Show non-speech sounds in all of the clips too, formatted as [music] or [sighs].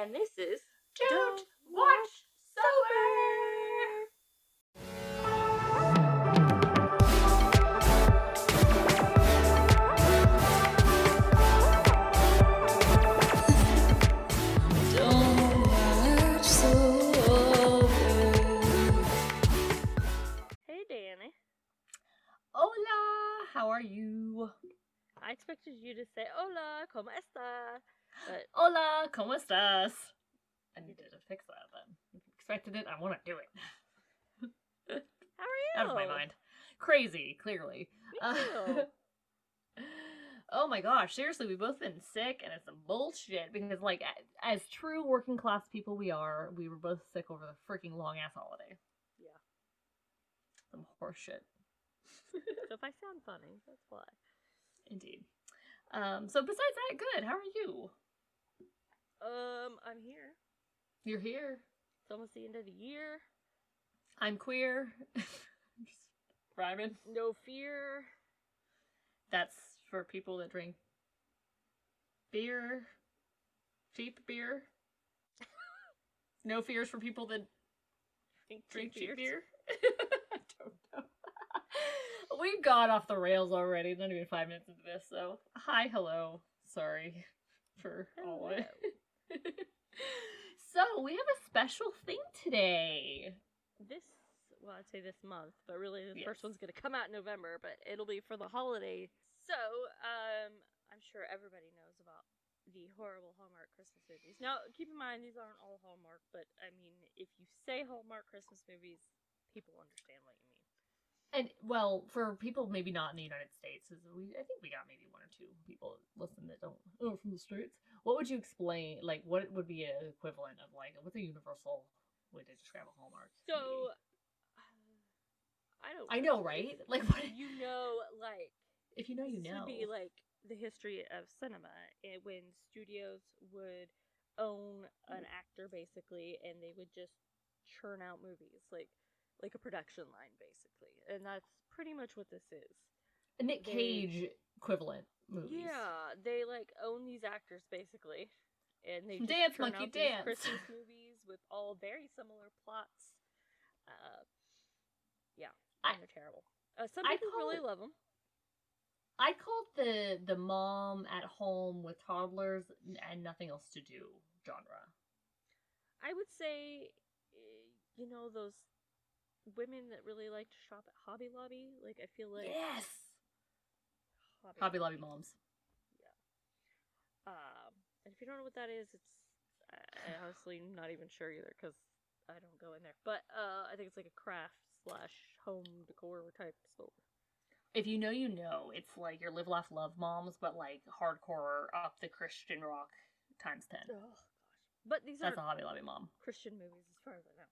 and this is gosh, seriously, we've both been sick and it's some bullshit because, like, as true working class people we are, we were both sick over the freaking long ass holiday. Yeah. Some horseshit. [laughs] so if I sound funny, that's why. Indeed. Um, so besides that, good. How are you? Um, I'm here. You're here. It's almost the end of the year. I'm queer. [laughs] Just rhyming. No fear. That's for people that drink beer, cheap beer. [laughs] no fears for people that Drink, drink cheap cheap beer. [laughs] I don't know. [laughs] we got off the rails already. Not even five minutes into this. So hi, hello. Sorry for all it. so we have a special thing today. This, well, I'd say this month, but really the Yes. first one's going to come out in November, but it'll be for the holiday. So, um, I'm sure everybody knows about the horrible Hallmark Christmas movies. Now, keep in mind, these aren't all Hallmark, but I mean, if you say Hallmark Christmas movies, people understand what you mean. And well, for people maybe not in the United States, is we I think we got maybe one or two people listen that don't oh from the streets. What would you explain? Like, what would be an equivalent of like what's a universal way to describe a Hallmark? So, uh, I don't. I know, right? Like, what You know, like if you know, you know. be like the history of cinema eh, when studios would own an actor basically, and they would just churn out movies like like a production line basically, and that's pretty much what this is. a Nick they- Cage equivalent movies. Yeah, they like own these actors basically, and they just Dance, churn monkey, out these dance. Christmas [laughs] movies with all very similar plots. Uh, yeah, I- and they're terrible. Uh, some people really love them. I called the the mom at home with toddlers and nothing else to do genre. I would say, eh, you know, those women that really like to shop at Hobby Lobby. Like, I feel like yes, Hobby, Hobby Lobby moms. Um, and if you don't know what that is, it's I, I honestly not even sure either because I don't go in there. But uh, I think it's like a craft slash home decor type store. If you know, you know. It's like your live, laugh, love moms, but like hardcore up the Christian rock times ten. Oh gosh, but these That's a aren't Hobby Lobby mom. Christian movies as far as I know.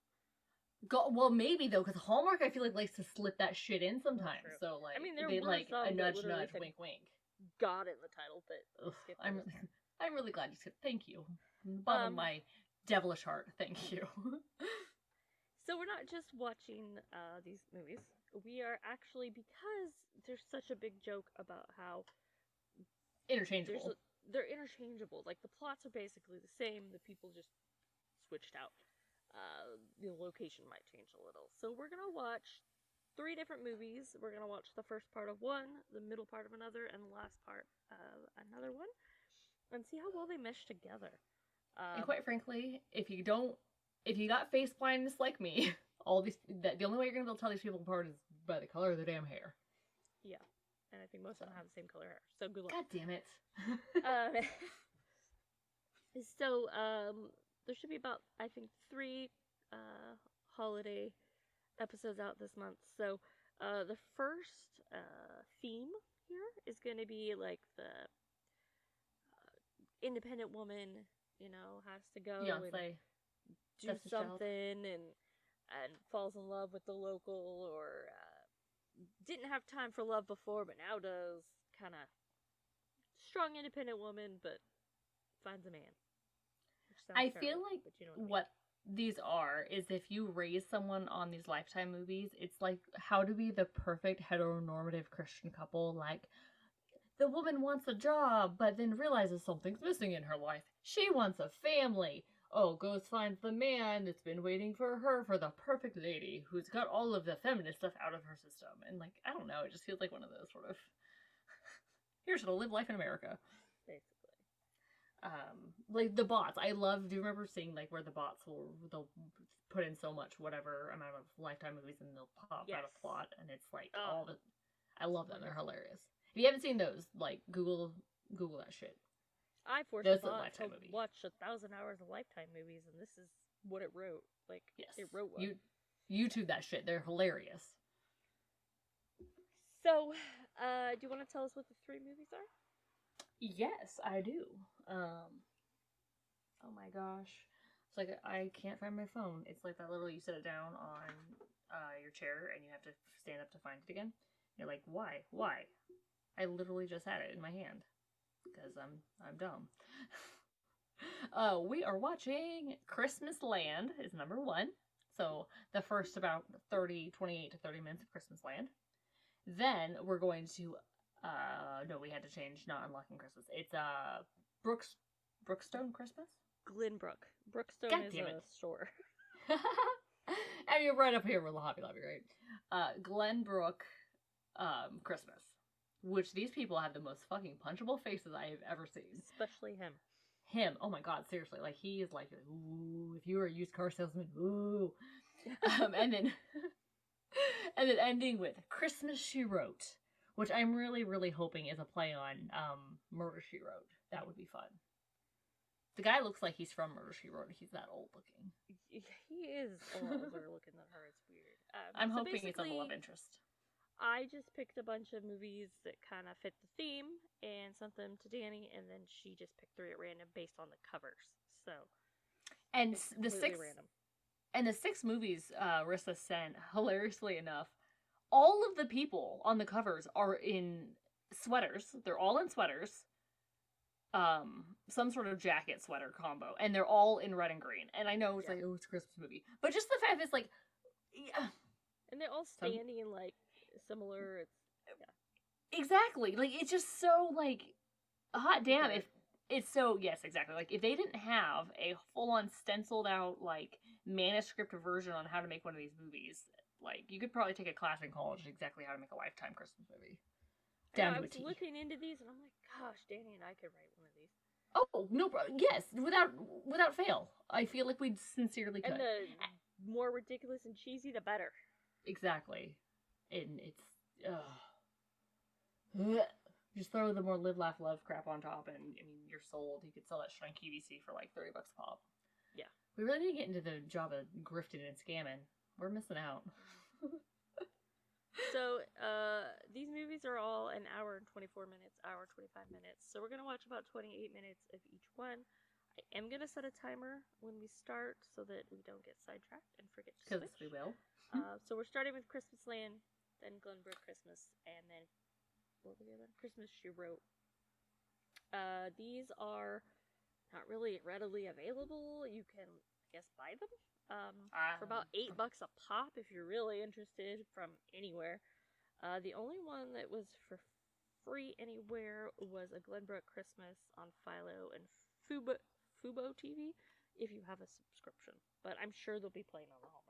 Go, well, maybe though, because Hallmark I feel like likes to slip that shit in sometimes. So like, I mean, there they like a nudge, nudge, wink, wink. God in the title, but Ugh, I'm really, [laughs] I'm really glad you said thank you. From the bottom of Um, my devilish heart, thank you. So we're not just watching uh, these movies. We are actually because there's such a big joke about how Interchangeable. they're interchangeable. Like the plots are basically the same. The people just switched out. Uh, the location might change a little. So we're gonna watch three different movies. We're gonna watch the first part of one, the middle part of another, and the last part of another one, and see how well they mesh together. Um, and quite frankly, if you don't, if you got face blindness like me, [laughs] all these, that the only way you're gonna be able to tell these people apart is by the color of their damn hair. Yeah, and I think most of them have the same color hair. So good luck. God damn it. [laughs] [laughs] um, [laughs] so um, there should be about I think three uh, holiday episodes out this month. So uh, the first uh, theme here is going to be like the uh, independent woman, you know, has to go and do something and and falls in love with the local or uh, didn't have time for love before but now does. Kind of strong independent woman but finds a man. I terrible, feel like you know what, I mean. what these are is if you raise someone on these lifetime movies it's like how to be the perfect heteronormative christian couple like the woman wants a job but then realizes something's missing in her life. She wants a family oh, goes finds the man that's been waiting for her for the perfect lady who's got all of the feminist stuff out of her system. And like, I don't know, it just feels like one of those sort of [laughs] here's how to live life in America. Basically. Um, like the bots, I love. Do you remember seeing like where the bots will they'll put in so much whatever amount of lifetime movies and they'll pop out Yes. a plot and it's like Oh. all the. I love them. They're hilarious. If you haven't seen those, like Google Google that shit. I forced That's the a bot to Lifetime watch a thousand hours of Lifetime movies, and this is what it wrote. Like, Yes, it wrote one. you YouTube that shit. They're hilarious. So, uh, do you want to tell us what the three movies are? Yes, I do. Um Oh my gosh. It's like I can't find my phone. It's like that little you set it down on uh your chair and you have to stand up to find it again. You're like, "Why? Why?" I literally just had it in my hand because I'm I'm dumb. [laughs] uh we are watching Christmas Land is number 1. So, the first about 30 28 to 30 minutes of Christmas Land. Then we're going to uh, no, we had to change. Not unlocking Christmas. It's uh, Brooks, Brookstone Christmas. Glenbrooke. Brookstone God is damn a it. store. [laughs] [laughs] and you're right up here with the Hobby Lobby, right? Uh, Glenbrooke, um, Christmas, which these people have the most fucking punchable faces I have ever seen. Especially him. Him, oh my god, seriously, like he is like, ooh, if you were a used car salesman, ooh. [laughs] um, and then, [laughs] and then ending with Christmas She Wrote, which I'm really, really hoping is a play on um, Murder She Wrote. That would be fun. The guy looks like he's from Murder She Wrote. He's that old looking. He is older looking than her. It's weird. Um, I'm so hoping it's a love interest. I just picked a bunch of movies that kind of fit the theme and sent them to Danny, and then she just picked three at random based on the covers. So And the six random. and the six movies uh, Rissa sent, hilariously enough, all of the people on the covers are in sweaters. They're all in sweaters. Um, some sort of jacket sweater combo, and they're all in red and green. And I know it's Yeah. like, oh, it's a Christmas movie, but just the fact that it's like, yeah, And they're all standing in like similar. It's exactly. Like it's just so like, hot damn. If it's so yes, exactly. Like if they didn't have a full on stenciled out like manuscript version on how to make one of these movies, like you could probably take a class in college on exactly how to make a lifetime Christmas movie. Down I was looking into these, and I'm like, gosh, Danny and I could write one of these. Oh no, problem. yes, without without fail. I feel like we'd sincerely could. And the more ridiculous and cheesy, the better. Exactly, and it's ugh. [sighs] just throw the more live, laugh, love crap on top, and I mean you're sold. You could sell that shrink QVC for like thirty bucks a pop. Yeah. we really need to get into the job of grifting and scamming. We're missing out. [laughs] So, uh, these movies are all an hour and 24 minutes, hour 25 minutes. So, we're going to watch about 28 minutes of each one. I am going to set a timer when we start so that we don't get sidetracked and forget to Because switch. we will. uh, so, we're starting with Christmas Land, then Glenbrooke Christmas, and then what was the other? Christmas She Wrote. Uh, these are not really readily available. You can, I guess, buy them. Um, for about eight bucks a pop if you're really interested from anywhere. Uh, the only one that was for free anywhere was a Glenbrooke Christmas on Philo and Fubo Fubo TV if you have a subscription. But I'm sure they'll be playing on the Channel.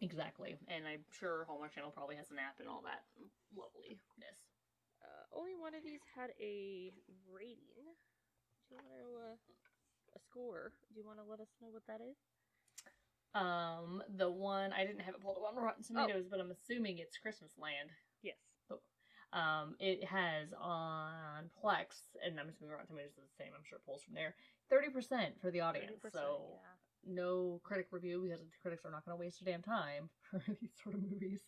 Exactly, and I'm sure Hallmark Channel probably has an app and all that loveliness. Uh, only one of these had a rating. Do you want to uh, a score? Do you want to let us know what that is? Um, the one I didn't have it pulled up on Rotten Tomatoes, but I'm assuming it's Christmas Land. Yes. Um, it has on Plex, and I'm assuming Rotten Tomatoes is the same. I'm sure it pulls from there. Thirty percent for the audience. 30%, So yeah. No critic review because the critics are not going to waste their damn time [laughs] for these sort of movies.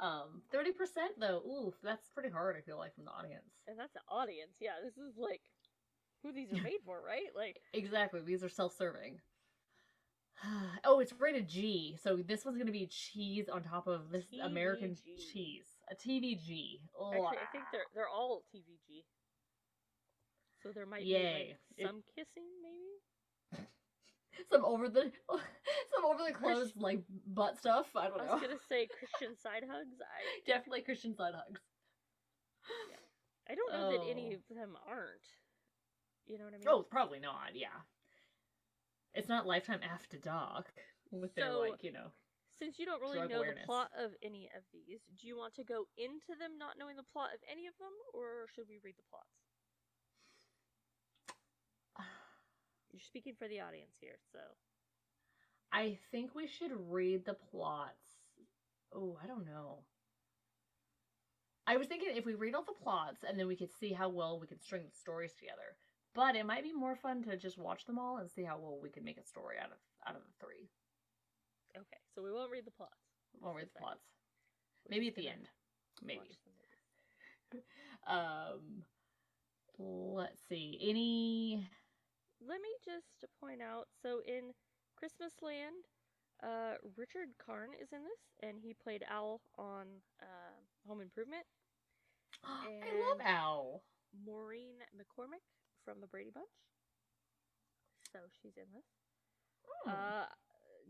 Um, thirty percent though, oof, that's pretty hard. I feel like from the audience. And that's the audience. Yeah, this is like who these are made for, right? Like Exactly. These are self-serving. [sighs] oh, it's rated G. So this one's gonna be cheese on top of this American cheese. A TVG. Oh, Actually, I think they're they're all TVG. So there might be Yay. like It- some kissing, maybe. [laughs] some over the [laughs] some over the clothes like butt stuff. I don't know. I was gonna say Christian side hugs. [laughs] I Definitely Christian side hugs. I don't know that any Oh. of them aren't. You know what I mean? Oh, probably not. Yeah. It's not Lifetime After Dark with their like you know. Since you don't really know awareness. the plot of any of these, do you want to go into them not knowing the plot of any of them, or should we read the plots? You're speaking for the audience here, so I think we should read the plots. Oh, I don't know. I was thinking if we read all the plots and then we could see how well we could string the stories together. But it might be more fun to just watch them all and see how well we can make a story out of out of the three. okay. So we won't read the plots. We'll read the plots. Maybe at the end. Maybe. [laughs] Um let's see. Any Let me just point out. So in Christmas Land, uh, Richard Karn is in this, and he played Al on uh, Home Improvement. [gasps] I love Al. Maureen McCormick from the Brady Bunch. So she's in this. Hmm. Uh,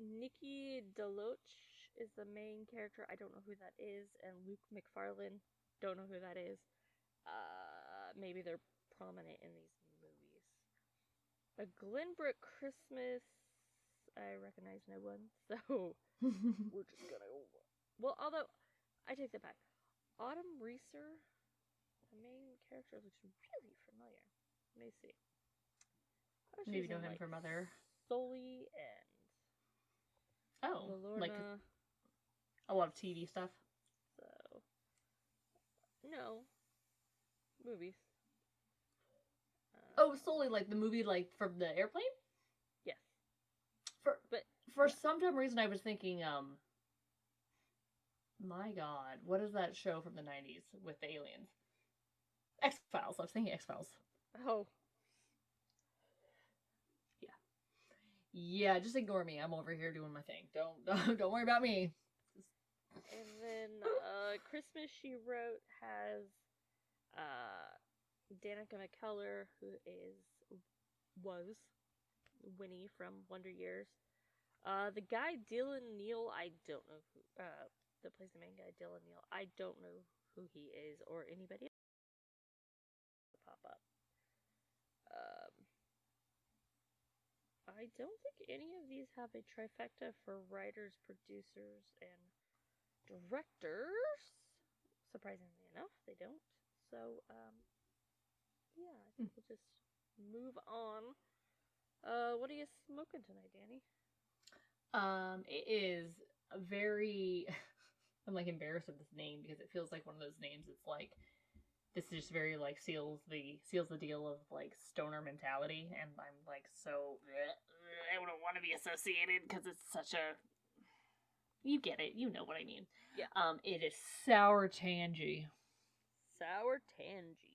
Nikki DeLoach is the main character. I don't know who that is, and Luke Macfarlane don't know who that is. Uh, maybe they're prominent in these. A Glenbrooke Christmas. I recognize no one, [laughs] so [laughs] we're just gonna. Well, although I take that back. Autumn Reeser, the main character, looks really familiar. Let me see. Oh, Maybe she's know in, him like, from other. Sully and Oh, Lorna. like a lot of TV stuff. So no movies. Oh, solely like the movie, like from the airplane. yes, For but for yeah. some dumb reason, I was thinking, um, my God, what is that show from the '90s with the aliens? X Files. I was thinking X Files. oh Yeah. Yeah, just ignore me. I'm over here doing my thing. Don't [laughs] don't, don't worry about me. And then uh Christmas She Wrote has uh Danica McKellar who is was Winnie from Wonder Years. Uh the guy Dylan Neal, I don't know who uh that plays the main guy, Dylan Neal. I don't know who he is or anybody else pop up. Um I don't think any of these have a trifecta for writers, producers, and directors. Surprisingly enough, they don't. So, um, yeah, I think we'll just move on. Uh, what are you smoking tonight, Danny? Um, it is a very. [laughs] I'm like embarrassed of this name because it feels like one of those names. It's like this is just very like seals the seals the deal of like stoner mentality, and I'm like so. I don't want to be associated because it's such a. You get it. You know what I mean. Yeah. Um, it is sour tangy. Sour Tangie.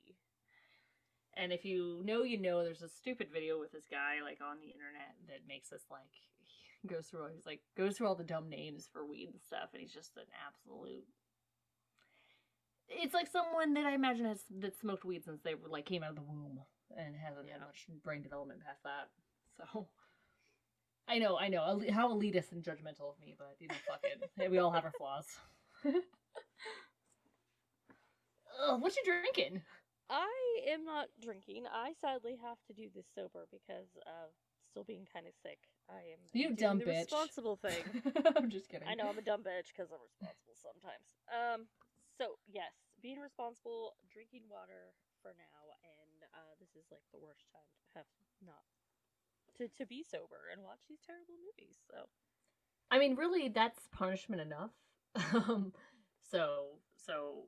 And if you know, you know, there's a stupid video with this guy like on the internet that makes us like [laughs] he goes through all he's like goes through all the dumb names for weed and stuff, and he's just an absolute. It's like someone that I imagine has that smoked weed since they were like came out of the womb and hasn't had Yeah. much brain development past that. So. [laughs] I know, I know. How elitist and judgmental of me, but you know, fuck it. [laughs] We all have our flaws. Ugh, what you drinking? I am not drinking. I sadly have to do this sober because of still being kind of sick. I am You dumb the bitch. responsible [laughs] thing. I'm just kidding. I know I'm a dumb bitch because I'm responsible sometimes. Um, so yes, being responsible, drinking water for now, and uh, this is like the worst time to have not to to be sober and watch these terrible movies. So I mean, really, that's punishment enough. [laughs] um, so, so,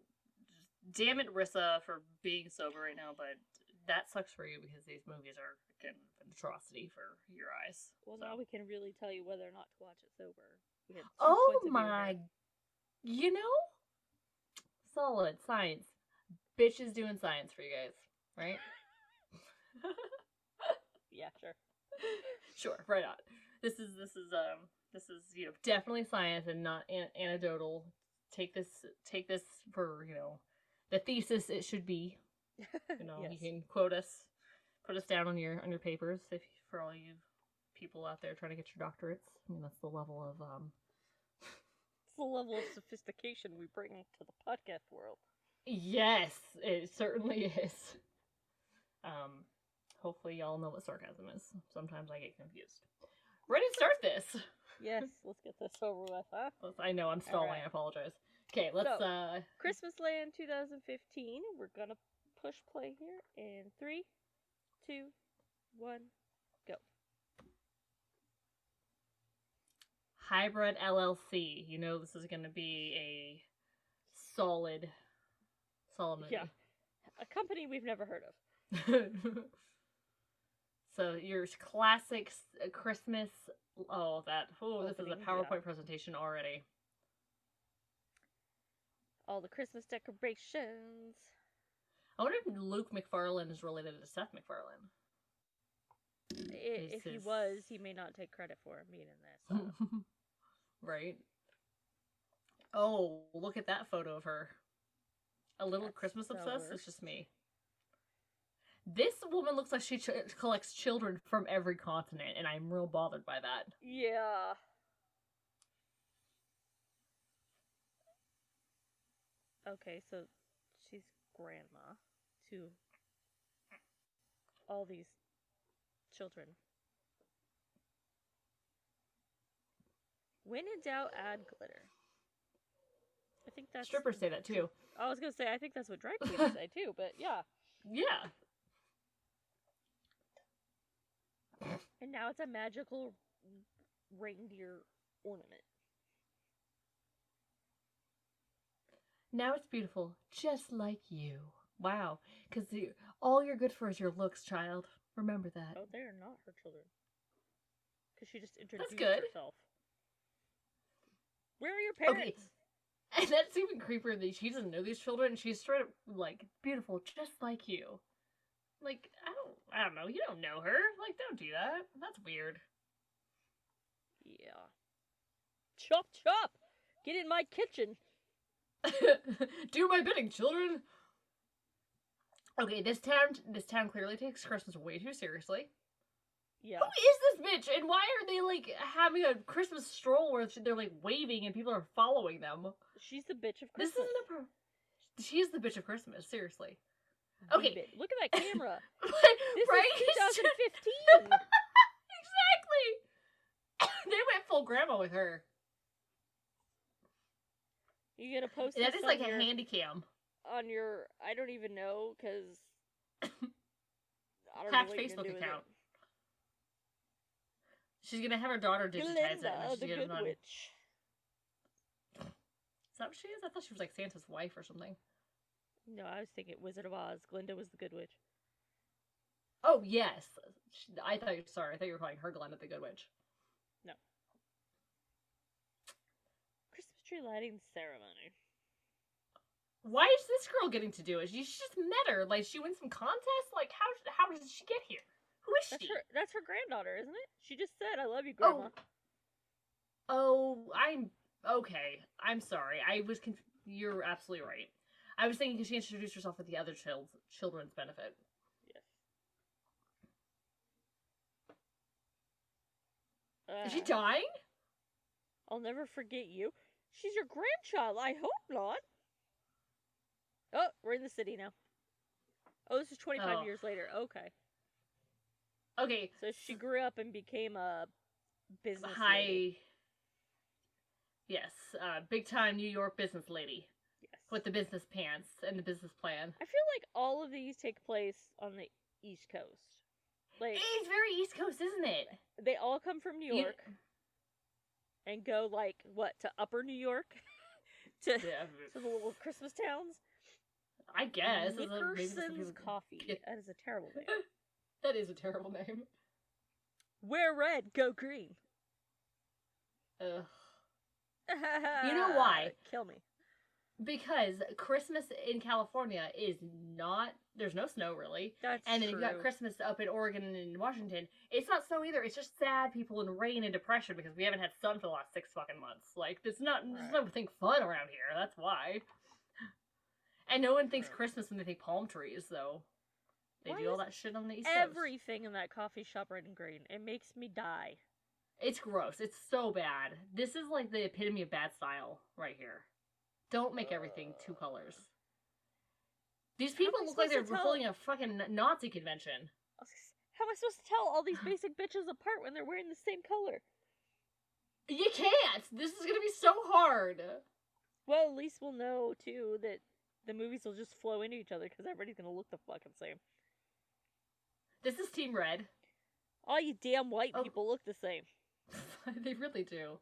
damn it, Rissa, for being sober right now, but that sucks for you because these movies are an atrocity for your eyes. well, so. now we can really tell you whether or not to watch it sober. We had two Oh points of view my, you know, solid science. Bitch is doing science for you guys, right? [laughs] Yeah, sure. sure, right on. This is this is um this is you know definitely science and not an- anecdotal. Take this take this for you know the thesis it should be. [laughs] You know you can quote us, put us down on your on your papers if for all you people out there trying to get your doctorates. I mean that's the level of um It's the level of sophistication we bring to the podcast world. Yes, it certainly [laughs] is. Um, Hopefully, y'all know what sarcasm is. Sometimes I get confused. Ready to start this? Yes, let's get this over with, huh? I know I'm stalling. Alright. I apologize. Okay, let's. So- uh Christmas Land 2015. We're gonna push play here in three, two, one, go. Hybrid LLC. You know this is going to be a solid, solid movie. Yeah. A company we've never heard of. [laughs] so your classic uh, Christmas. Oh, that. Oh, this is a Opening, yeah. PowerPoint presentation already. All the Christmas decorations. I wonder if Luke Macfarlane is related to Seth MacFarlane. I- if he was, he may not take credit for being in this. uh, [laughs] right. Oh, look at that photo of her. A little That's Christmas obsessed. It's just me. This woman looks like she ch- collects children from every continent, and I'm real bothered by that. yeah. Okay, so she's grandma to all these children. When in doubt, add glitter. I think that's Strippers say that too. I was gonna say I think that's what drag queens say [laughs] too, but yeah. Yeah. And now it's a magical reindeer ornament. Now it's beautiful, just like you. Wow. Because all you're good for is your looks, child. Remember that. Oh, they are not her children. Because she just introduced That's good. herself. Where are your parents? Okay. [laughs] And that's even creepier that she doesn't know these children. She's straight up like beautiful, just like you. Like I don't, I don't know. You don't know her. Like don't do that. That's weird. Yeah. Chop chop! Get in my kitchen! [laughs] do my bidding, children. Okay, this town, this town clearly takes Christmas way too seriously. Yeah. Who is this bitch? And why are they like having a Christmas stroll where they're like waving and people are following them? She's the bitch of Christmas. This isn't a. Pro- She's the bitch of Christmas. Seriously. Okay. Look at that camera. [laughs] This This is [laughs] 2015. exactly. [coughs] they went full grandma with her. You get a post That this like on a your, handy cam. on your I don't even know because [coughs] I don't Hacked know what you're Facebook account. it. She's gonna have her daughter digitize it. Glinda, And she's the good run. Is that what she is? I thought she was like Santa's wife or something. No, I was thinking Wizard of Oz. Glinda was the good witch. Oh yes, I thought. Sorry, I thought you were calling her Glinda the Good Witch. Lighting ceremony. Why is this girl getting to do it? She just met her. Like she won some contest. Like how how did she get here? Who is That's she? her. That's her granddaughter, isn't it? She just said, "I love you, Grandma." Oh, I'm okay. I'm sorry. I was. Conf- You're absolutely right. I was thinking because she introduced herself for the other child children's benefit. Yes. Is she Uh, dying? I'll never forget you. She's your grandchild. I hope not. Oh, we're in the city now. Oh, this is 25 Oh. years later. Okay. Okay. So she grew up and became a business Hi. lady. Yes, uh, big time New York business lady Yes. with the business pants and the business plan. I feel like all of these take place on the East Coast. Like It's very East Coast, isn't it? they all come from New You- York and go like what to Upper New York [laughs] to Yeah, to the little Christmas towns. I guess. Is it- maybe that's Nickerson's Coffee. That is a terrible name. [laughs] That is a terrible name. Wear red, go green. Ugh. You [laughs] know why? Kill me. Because Christmas in California is not. There's no snow really. That's And then true. you've got Christmas up in Oregon and in Washington. It's not snow either. It's just sad people in rain and depression because we haven't had sun for the last six fucking months. Like, there's not there's nothing fun around here. That's why. And no one thinks True. Christmas when they think palm trees, though. They Why do all that shit on the East Coast. Everything in that coffee shop red and green. It makes me die. It's gross. It's so bad. This is like the epitome of bad style right here. Don't make everything two colors. These people look like they're tell- holding a fucking Nazi convention. I was gonna say, How am I supposed to tell all these basic bitches apart when they're wearing the same color? You can't. This is gonna be so hard. Well, at least we'll know too that the movies will just flow into each other because everybody's gonna look the fucking same. This is Team Red. All you damn white Oh. people look the same. [laughs] they really do.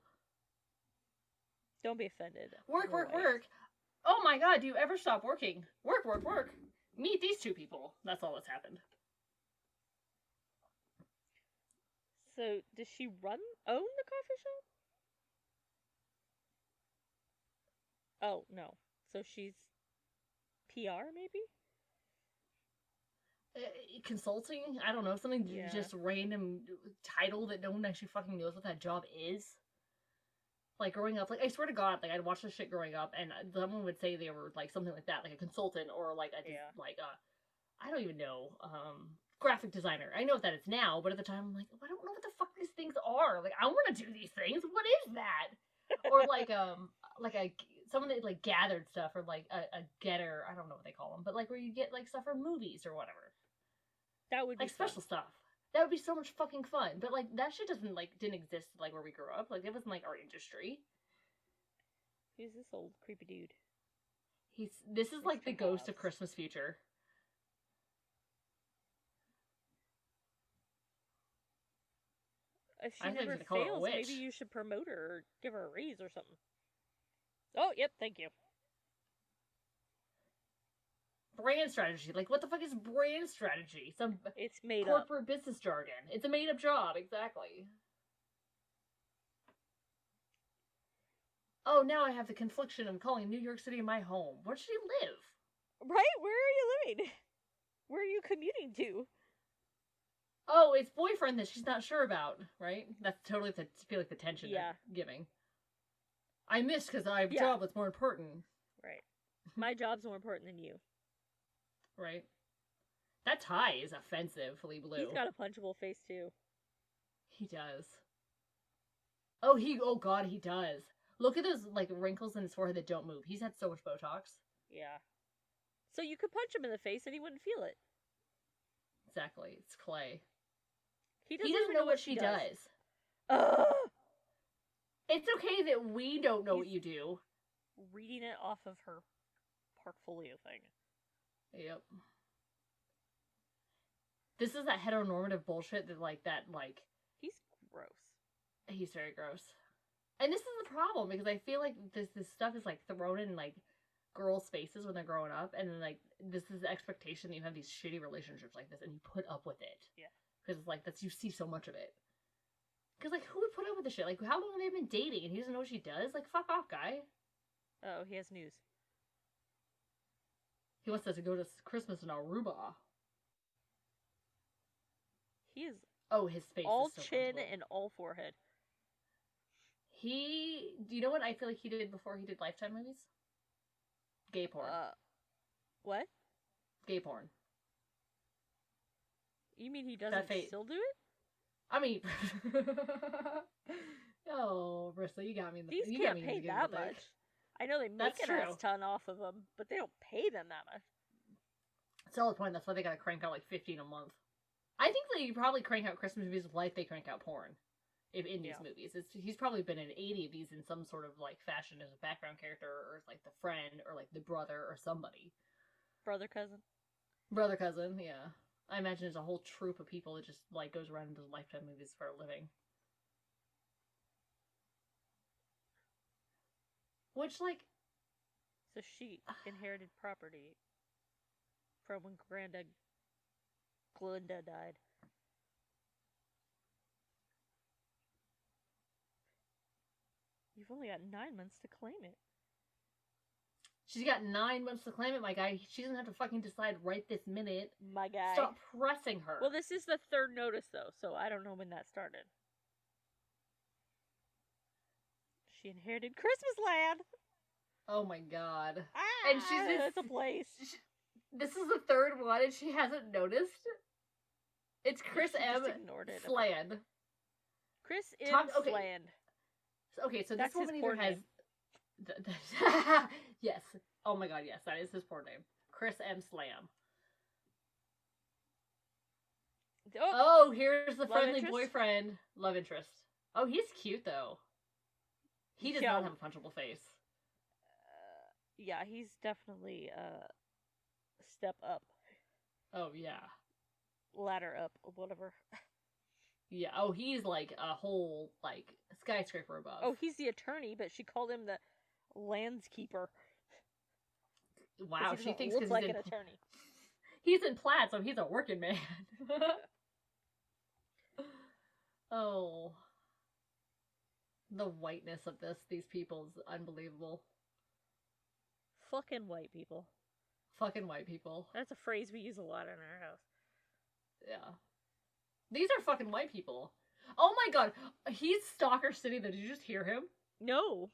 Don't be offended. Work, work, work. Oh my god, do you ever stop working? Work, work, work. Meet these two people. That's all that's happened. So, does she run own the coffee shop? Oh no. So she's PR maybe? Uh, consulting? I don't know, something Yeah. just random title that no one actually fucking knows what that job is. Like growing up, like I swear to God, like I'd watch this shit growing up, and someone would say they were like something like that, like a consultant or like a Yeah. like uh, I don't even know, um, graphic designer. I know what that is now, but at the time I'm like, I don't know what the fuck these things are. Like I want to do these things. What is that? or like um like a someone that like gathered stuff or like a, a getter. I don't know what they call them, but like where you get like stuff for movies or whatever That would be like special stuff. That would be so much fucking fun. But like that shit doesn't like didn't exist like where we grew up. Like it wasn't like our industry. Who's this old creepy dude? He's this is like the ghost of Christmas future. If she I never they call her a fails, maybe you should promote her or give her a raise or something. Oh, yep, thank you. Brand strategy. Like what the fuck is brand strategy? Some It's made up. corporate business jargon. It's a made up job, exactly. Oh, now I have the confliction of calling New York City my home. Where does she live? Right? Where are you living? Where are you commuting to? Oh, it's boyfriend that she's not sure about, right? That's totally the I feel like the tension Yeah. they're giving. I missed because I have a Yeah. job that's more important, Right. My job's more important than you. Right? That tie is offensively blue. He's got a punchable face too. He does. Oh, he. Oh God, he does. Look at those like wrinkles in his forehead that don't move. He's had so much Botox. Yeah. So you could punch him in the face and he wouldn't feel it. Exactly. It's Clay. He He doesn't, doesn't even know what she does. Ugh! It's okay that we don't know what you do. Reading it off of her portfolio thing. Yep. This is that heteronormative bullshit that like that like He's gross. he's very gross. And this is the problem because I feel like this this stuff is like thrown in like girls' faces when they're growing up, and then like this is the expectation that you have these shitty relationships like this, and you put up with it. Yeah. Because it's like that's you see so much of it. Because like who would put up with this shit? Like how long have they been dating and he doesn't know what she does? Like fuck off, guy. Oh, he has news. He wants us to go to Christmas in Aruba. He is Oh, his face. all is so chin and all forehead. He, do you know what I feel like he did before he did Lifetime movies? Gay porn. Uh, what? Gay porn. You mean he doesn't still do it? I mean, [laughs] oh, Bristol, you got me. In the, These you got can't pay that of the thing. much. I know they make That's an ass ton off of them, but they don't pay them that much. it's Solid point. That's why they gotta crank out like fifteen a month. I think they probably crank out Christmas movies like they crank out porn. If in these Yeah. movies, it's, he's probably been in eighty of these in some sort of like fashion as a background character, or as like the friend, or like the brother, or somebody. Brother, cousin. Brother, cousin, yeah. I imagine there's a whole troop of people that just like goes around and does lifetime movies for a living. Which, like, So she [sighs] inherited property from when Granda Glinda died. You've only got nine months to claim it. she's got nine months to claim it, my guy. She doesn't have to fucking decide right this minute. My guy. Stop pressing her. Well, this is the third notice, though, so I don't know when that started. She inherited Christmas Land. oh my god. Ah, And she's just- it's a place. Sh- This is the third one, and she hasn't noticed. It's Chris She M. it. Sland. Chris M. Okay. Sland. Okay, so That's this woman either has. [laughs] Yes. Oh my god, yes, that is his poor name. Chris M. Slam. Oh, Oh, here's the friendly interest? boyfriend. Love interest. Oh, he's cute though. He does Yeah. not have a punchable face. uh, yeah, he's definitely uh step up, Oh yeah. ladder up, or whatever. Yeah. Oh, he's like a whole like skyscraper above. Oh, he's the attorney, but she called him the landskeeper. wow. She thinks look because like an in, attorney. [laughs] he's in plaid, so he's a working man. [laughs] [laughs] oh, the whiteness of this these people is unbelievable. Fucking white people. Fucking white people. That's a phrase we use a lot in our house. Yeah. These are fucking white people. Oh my god, he's Stalker City. Did you just hear him? No.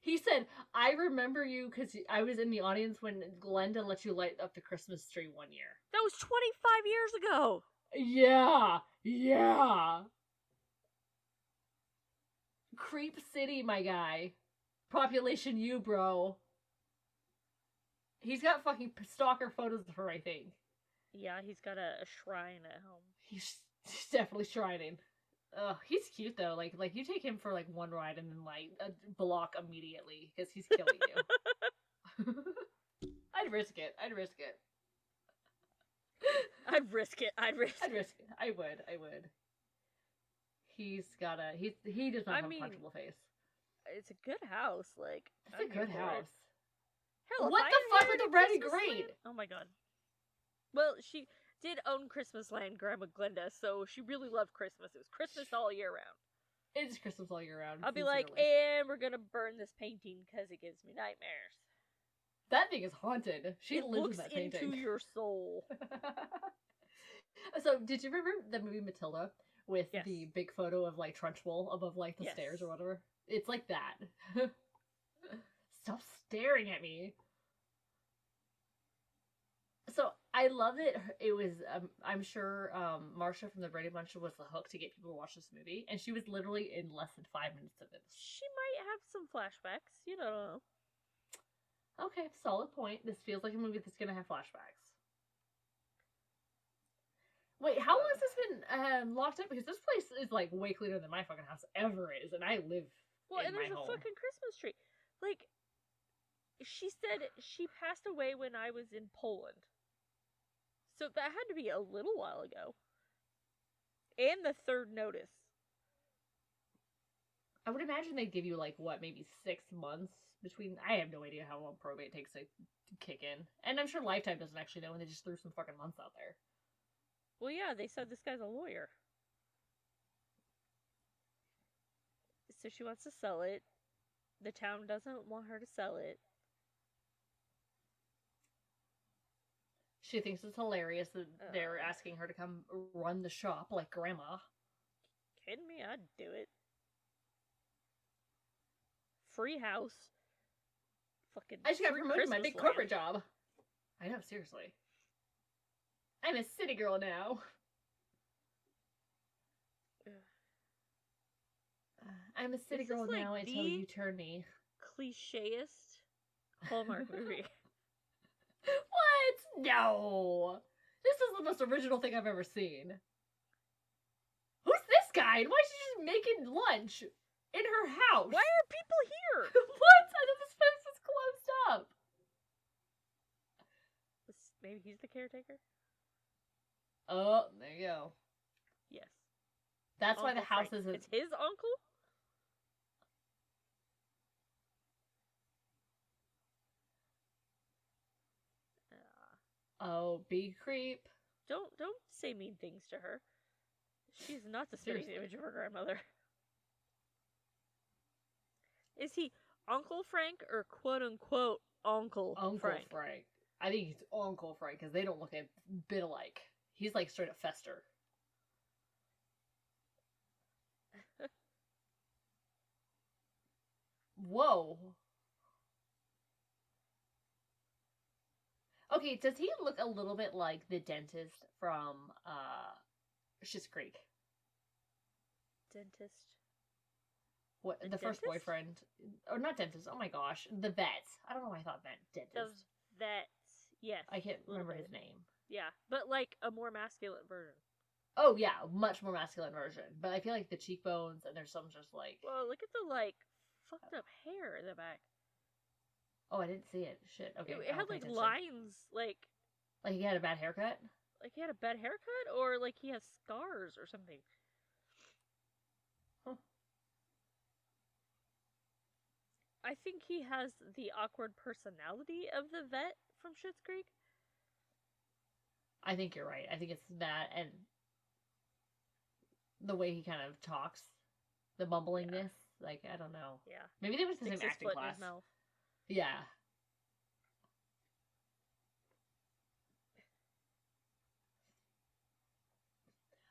He said, I remember you because I was in the audience when Glenda let you light up the Christmas tree one year. That was 25 years ago. Yeah, yeah. Creep City, my guy. Population you, bro. He's got fucking stalker photos of her, I think. Yeah, he's got a, a shrine at home. He's, he's definitely shrining. Oh, he's cute though. Like, like you take him for like one ride and then like a block immediately because he's killing you. [laughs] [laughs] I'd risk it. I'd risk it. I'd risk it. I'd risk I'd risk it. I would. I would. He's got a. He's he does not I have mean, a punchable face. It's a good house. Like, it's I'm a good house. Hell, What the fuck with the red and green? Oh my god. Well, she did own Christmas Land, Grandma Glenda, so she really loved Christmas. It was Christmas all year round. It's Christmas all year round. I'll be like, and we're gonna burn this painting because it gives me nightmares. that thing is haunted. She it lives looks in that painting. into your soul. [laughs] so, did you remember the movie Matilda with Yes. the big photo of like Trunchbull above like the Yes. stairs or whatever? It's like that. [laughs] Stop staring at me. So I love it. it was. Um, I'm sure um, Marsha from the Brady Bunch was the hook to get people to watch this movie, and she was literally in less than five minutes of it. She might have some flashbacks. You don't know. Okay, solid point. This feels like a movie that's gonna have flashbacks. Wait, how long has this been um, locked up? Because this place is like way cleaner than my fucking house ever is, and I live. Well, and there's a home. fucking Christmas tree. Like, she said she passed away when I was in Poland. So that had to be a little while ago. And the third notice. I would imagine they'd give you like what, maybe six months between. I have no idea how long probate takes to kick in, and I'm sure Lifetime doesn't actually know, and they just threw some fucking months out there. Well, yeah, they said this guy's a lawyer. So she wants to sell it. The town doesn't want her to sell it. She thinks it's hilarious that they're Uh. asking her to come run the shop like grandma. Kidding me? I'd do it. Free house. Fucking. I just got promoted to my big corporate job. I know, seriously. I'm a city girl now. Uh, I'm a city girl like, now until you turn me. Clicheist Hallmark movie. [laughs] what? No. This is the most original thing I've ever seen. Who's this guy? And why is she just making lunch in her house? Why are people here? [laughs] what? I thought this place was closed up. Maybe he's the caretaker? Oh, there you go. Yes. That's why the house Frank. isn't. It's his uncle? Uh, Oh, be creep. don't don't say mean things to her. She's not the Seriously. image of her grandmother. [laughs] Is he Uncle Frank or quote unquote Uncle, Uncle Frank? Frank. I think he's Uncle Frank because they don't look a bit alike. He's like straight up Fester. [laughs] Whoa. Okay, does he look a little bit like the dentist from uh Schitt's Creek? Dentist. What The the, first dentist? boyfriend or not dentist, oh my gosh. The vet. I don't know why I thought vet dentist. The vets. Yes. I can't remember his name. Yeah, but like a more masculine version. Oh yeah, much more masculine version. But I feel like the cheekbones and there's some just like Well, look at the like fucked up hair in the back. oh I didn't see it. Shit. Okay. it, it had like attention. lines, like Like he had a bad haircut. like he had a bad haircut, or like he has scars or something. Huh. I think he has the awkward personality of the vet from Schitt's Creek. I think you're right. I think it's that and the way he kind of talks, the mumblingness. Like I don't know. Yeah, Maybe they to the same acting class. Yeah.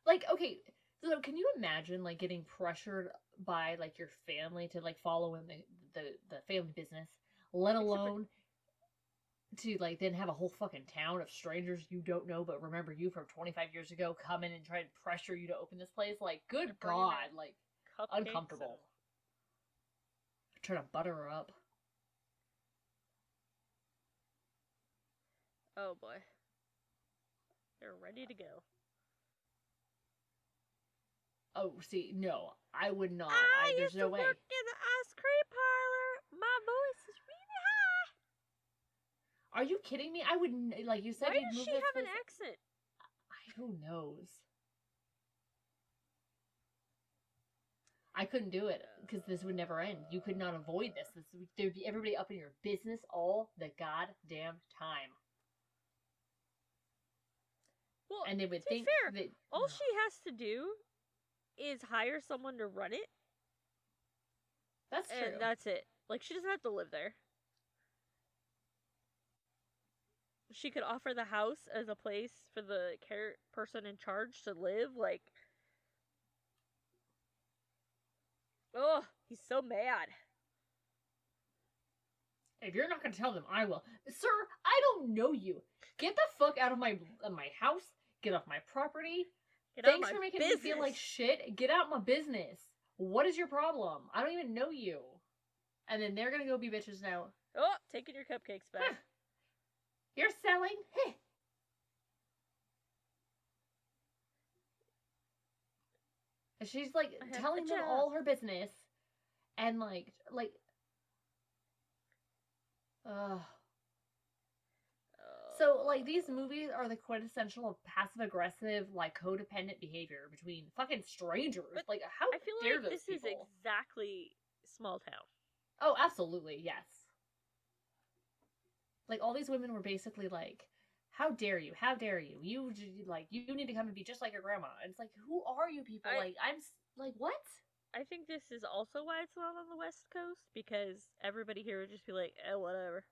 Like, okay, so can you imagine like getting pressured by like your family to like follow in the the, the family business, let alone to like then have a whole fucking town of strangers you don't know but remember you from 25 years ago come in and try and pressure you to open this place like good god like uncomfortable and- trying to butter her up Oh boy, they're ready to go. Oh, see, no, I would not. Ah, I, I, there's used no to way. work in the ice cream parlor. My voice is. Are you kidding me? I would n- like you said. Why does she have an place- accent? I who knows. I couldn't do it because this would never end. You could not avoid this. This would- there'd be everybody up in your business all the goddamn time, Well, and they would think fair, that all she has to do is hire someone to run it, that's true. and that's it. Like she doesn't have to live there. She could offer the house as a place for the care person in charge to live. Like, oh, he's so mad. If you're not going to tell them, I will. Sir, I don't know you. Get the fuck out of my my house. Get off my property. Get out Thanks my for making business. me feel like shit. Get out my business. What is your problem? I don't even know you. And then they're gonna go be bitches now. Oh, taking your cupcakes back. Huh. You're selling? Heh. And she's like I have a telling them all her business, and like like. Ugh. So, like, these movies are the quintessential passive aggressive, like, codependent behavior between fucking strangers. But like, how I feel dare like those this people? is exactly small town. Oh, absolutely, yes. Like, all these women were basically like, how dare you? How dare you? You, like, you need to come and be just like your grandma. And it's like, who are you people? I- like, I'm, like, what? I think this is also why it's not on the West Coast because everybody here would just be like, "Eh, whatever."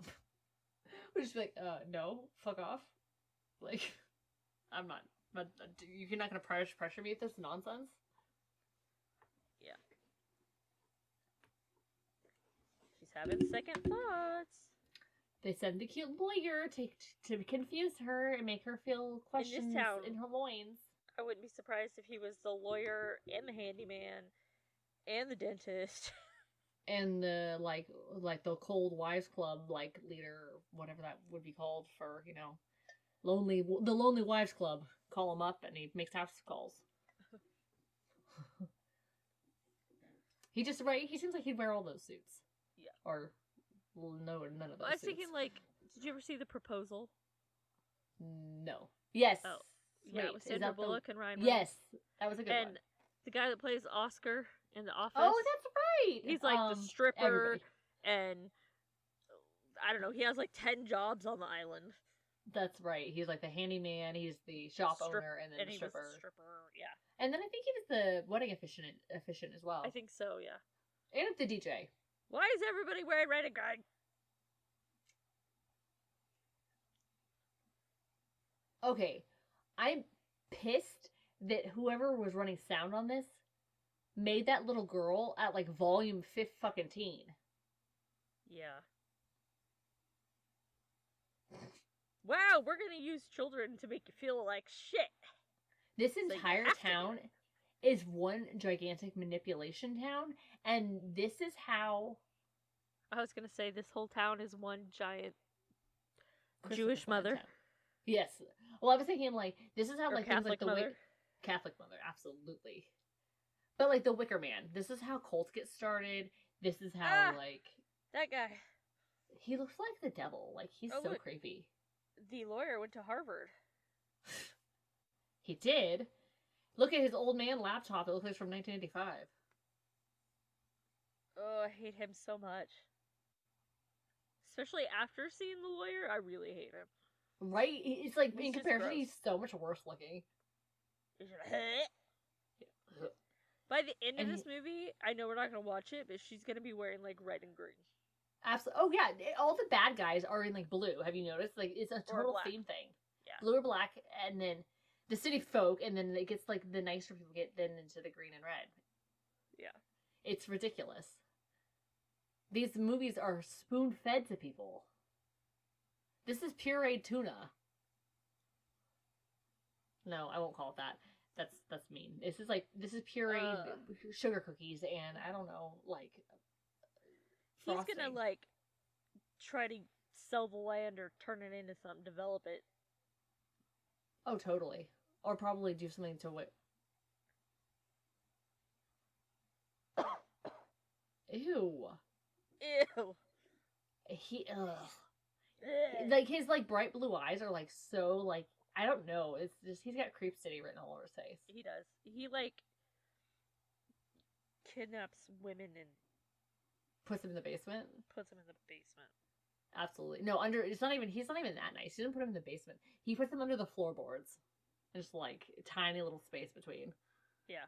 [laughs] We're just be like, uh, no, fuck off. Like, [laughs] I'm not, but uh, you're not gonna pressure, pressure me with this nonsense? Yeah. She's having second thoughts. They send a cute lawyer to to confuse her and make her feel questions town- in her loins. I wouldn't be surprised if he was the lawyer and the handyman and the dentist. [laughs] And the like, like the cold wives club like leader, whatever that would be called for, you know, lonely the lonely wives club. Call him up and he makes house calls. [laughs] he just right. He seems like he'd wear all those suits. Yeah. Or well, no, none of those. I was thinking, like, did you ever see the proposal? no. Yes. Oh, yeah, Wait, with Sandra that the- Bullock and Ryan. Yes, that was a good and one. the guy that plays Oscar in The Office. Oh, that's right. He's like the Um, stripper, everybody. and I don't know. He has like ten jobs on the island. That's right. He's like the handyman. He's the shop Strip- owner, and then and the stripper. stripper. Yeah, And then I think he was the wedding officiant, officiant as well, I think so. Yeah. and the DJ. Why is everybody wearing red and green? Okay, I'm pissed that whoever was running sound on this made that little girl at like volume fifth fucking teen. Yeah. Wow, we're gonna use children to make you feel like shit. This you entire to town it. Is one gigantic manipulation town, and this is how I was gonna say this whole town is one giant Jewish mother. town. Yes. Well, I was thinking like this is how Or like things like Catholic the mother. Wick- Catholic mother, absolutely. But like the Wicker Man, this is how cults get started. This is how Ah. like That guy, he looks like the devil. Like he's Oh, so look. creepy. the lawyer, went to Harvard. He did. Look at his old man laptop. It looks like it's from 1985. Oh, I hate him so much. Especially after seeing the lawyer, I really hate him. Right? It's like He's in comparison, gross. he's so much worse looking. He's just like, By the end of And this movie, I know we're not gonna watch it, but she's gonna be wearing like red and green. Absolutely. Oh yeah, all the bad guys are in like blue. Have you noticed? Like it's a total theme thing. Yeah. Blue or black, and then the city folk, and then it gets like the nicer people get then into the green and red. Yeah. It's ridiculous. These movies are spoon fed to people. This is pureed tuna. No, I won't call it that. That's that's mean. This is like this is pureed Uh. sugar cookies and I don't know, like He's gonna like try to sell the land or turn it into something, develop it. Oh, totally. Or probably do something to it. Ew. Ew. He ugh. Like his like bright blue eyes are like so like I don't know. It's just he's got creep city written all over his face. He does. He like kidnaps women and Puts him in the basement. puts them in the basement. Absolutely. No, under it's not even he's not even that nice. He doesn't put him in the basement. He puts him under the floorboards. Just like a tiny little space between. Yeah.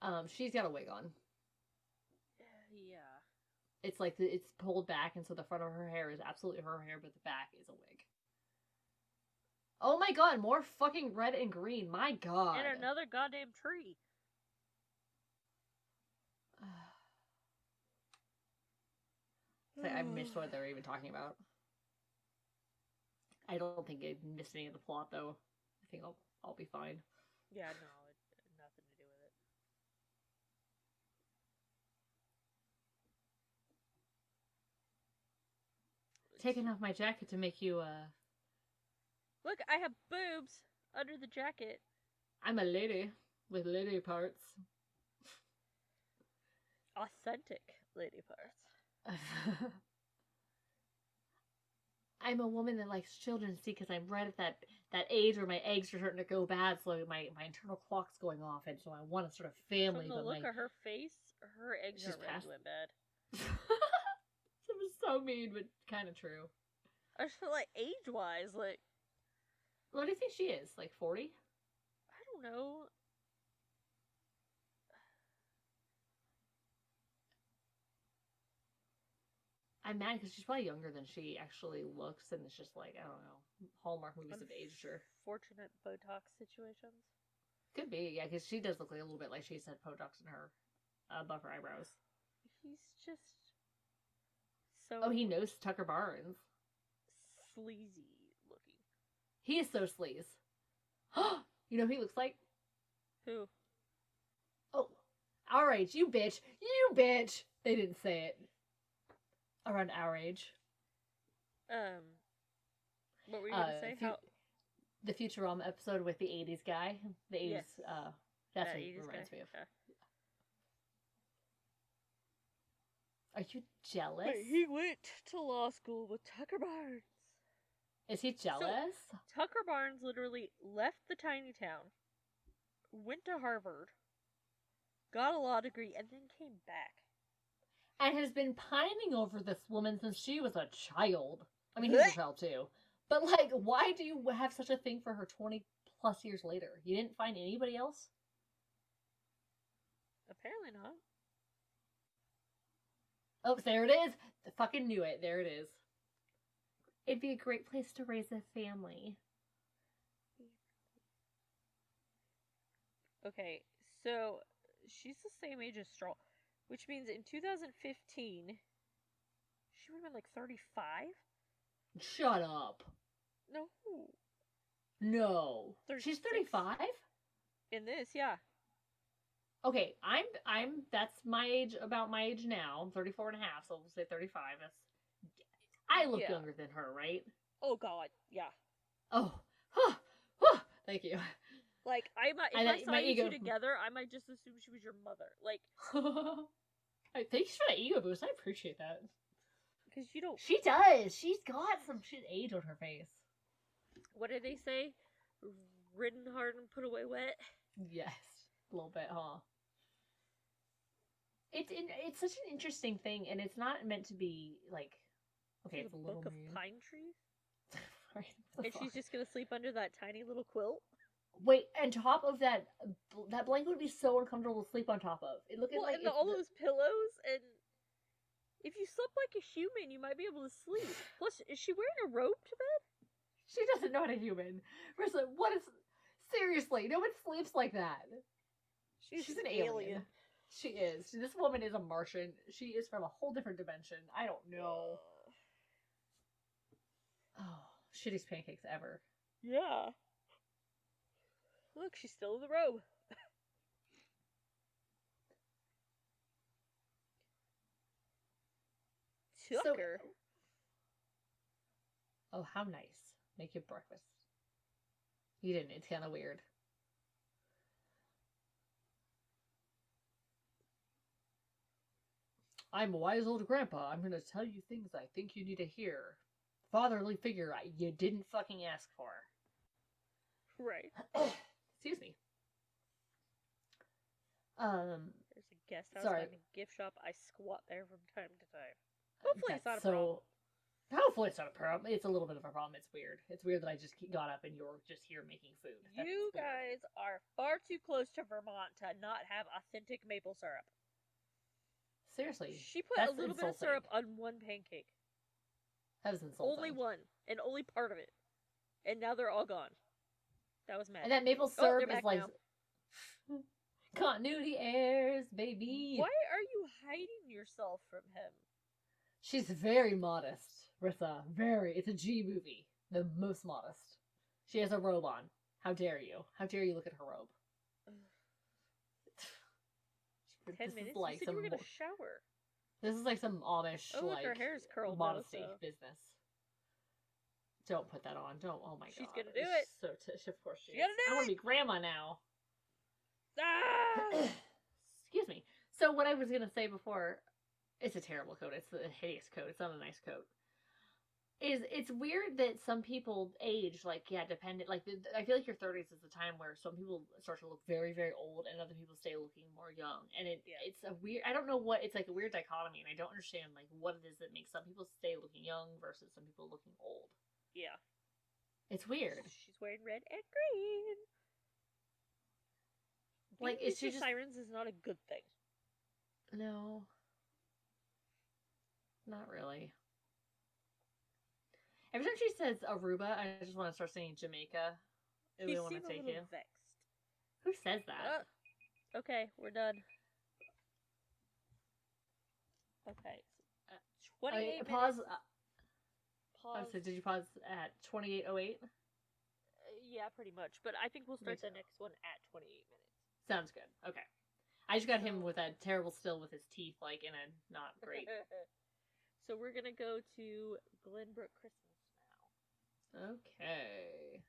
Um, she's got a wig on. Yeah. It's like the, it's pulled back, and so the front of her hair is absolutely her hair, but the back is a wig. Oh my god, more fucking red and green. My god. And another goddamn tree. [sighs] Like I missed what [sighs] they were even talking about. I don't think I missed any of the plot though. I think I'll I'll be fine. Yeah, no, it nothing to do with it. Taking off my jacket to make you uh Look, I have boobs under the jacket. I'm a lady with lady parts. Authentic lady parts. [laughs] I'm a woman that likes children, see, because I'm right at that that age where my eggs are starting to go bad, so my my internal clock's going off, and so I want to start a family. From the but look my... of her face, her eggs She's are past- to bed. [laughs] that was so mean, but kind of true. I just feel like age wise, like What do you think she is? Like forty? I don't know. I'm mad because she's probably younger than she actually looks, and it's just like I don't know. Hallmark movies have aged her. Fortunate Botox situations. Could be, yeah, because she does look like a little bit like she's had Botox in her uh, above her eyebrows. He's just so Oh, he knows Tucker Barnes. sleazy looking. He is so sleaze. [gasps] you know who he looks like? Who? Oh, all right, you bitch, you bitch. They didn't say it. Around our age, Um. What were you gonna Uh, say? you- How? the Futurama episode with the '80s guy, the '80s. Yes. Uh, that's that what he 80s reminds guy? me of. Yeah. Are you jealous? He went to law school with Tucker Barnes. Is he jealous? Tucker Barnes literally left the tiny town, went to Harvard, got a law degree, and then came back. And has been pining over this woman since she was a child. I mean, he's a [laughs] child too. But like, why do you have such a thing for her twenty plus years later? You didn't find anybody else? Apparently not. Oh, there it is. I fucking knew it. There it is. It'd be a great place to raise a family. Okay, so she's the same age as Stroll, which means in 2015, she would have been like 35? Shut up. No. No. She's 35? In this, yeah. Okay, I'm I'm that's my age about my age now. I'm 34 and a half, so we'll say 35. That's I look Yeah. younger than her, right? Oh God, yeah. Oh, huh, huh, thank you. Like I might, if I I, saw you ego- two together, I might just assume she was your mother. Like, [laughs] I thanks for that ego boost. I appreciate that. because you don't. She does. She's got some shit age on her face. What did they say? Ridden hard and put away wet. Yes, a little bit, huh? It's in, it's such an interesting thing, and it's not meant to be like. Okay, it's a a little book of pine trees, [laughs] Right, and she's just gonna sleep under that tiny little quilt. Wait, and top of that, that blanket would be so uncomfortable to sleep on top of. It looked Well, like and the, all the- those pillows, and if you slept like a human, you might be able to sleep. Plus, is she wearing a robe to bed? She doesn't know how to human. Marissa, what is seriously? No one sleeps like that. She's, an alien. She is. This woman is a Martian. She is from a whole different dimension. I don't know. Oh, shittiest pancakes ever. Yeah. Look, she's still in the robe. [laughs] So- Tucker. Oh, how nice. Make you breakfast. You didn't. It's kind of weird. I'm a wise old grandpa. I'm going to tell you things I think you need to hear. Fatherly figure I, you didn't fucking ask for. right. [clears throat] Excuse me. Um, There's a guest house Sorry. and a gift shop. I squat there from time to time. Hopefully it's that's not a problem. Hopefully it's not a problem. It's a little bit of a problem. It's weird. It's weird that I just got up and you're just here making food. That's You weird. guys are far too close to Vermont to not have authentic maple syrup. Seriously, She put that's a little bit of syrup on one pancake. that is insulting. Only one. And only part of it. And now they're all gone. That was mad. And that maple Oh, syrup is like now. [laughs] continuity airs, baby. Why are you hiding yourself from him? She's very modest, Rissa. Very. It's a G movie. The most modest. She has a robe on. How dare you? How dare you look at her robe? [sighs] Ten this minutes? is like you said some. you were gonna shower. This is like some Amish Oh, look, like her hair's curled modesty business. Don't put that on. Don't. Oh my She's god. She's gonna do it. So t- of course she She's gonna do I want to be grandma now. Ah! [coughs] Excuse me. So what I was gonna say before, it's a terrible coat. It's a hideous coat. It's not a nice coat. Is it's weird that some people age like yeah, dependent. Like I feel like your thirties is the time where some people start to look very very old and other people stay looking more young. And it Yeah. it's a weird. I don't know what it's like a weird dichotomy, and I don't understand like what it is that makes some people stay looking young versus some people looking old. Yeah. It's weird. She's wearing red and green. Like, Being is she just- sirens is not a good thing. No. Not really. Every time she says Aruba, I just want to start saying Jamaica. I She really want to a take little you. vexed. Who says that? Ah, okay, we're done. Okay. Uh, Twenty-eight I, pause. minutes. Uh, Pause. so did you pause at 2808? Uh, yeah, pretty much. But I think we'll start the next one at twenty-eight minutes. Sounds good. Okay. I just got him with that terrible still with his teeth, like in a not great. [laughs] so we're gonna go to Glenbrooke Christmas now. okay.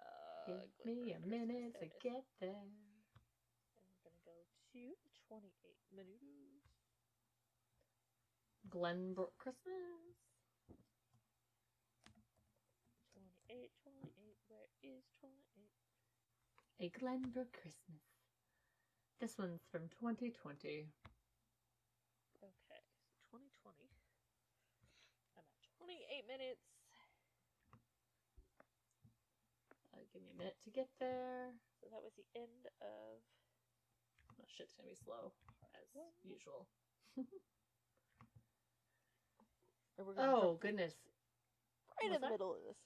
Uh, Give me a Glenbrooke minute to Christmas. get there. And we're gonna go to twenty-eight minutes. Glenbrooke Christmas. 28, 28, where is 28? A Glenbrooke Christmas. This one's from 2020. Okay, so 2020. I'm at 28 minutes. Uh, give me a minute to get there. So that was the end of. Oh, shit's gonna be slow, as One. usual. [laughs] Gonna Oh, goodness. right in the that? middle of this.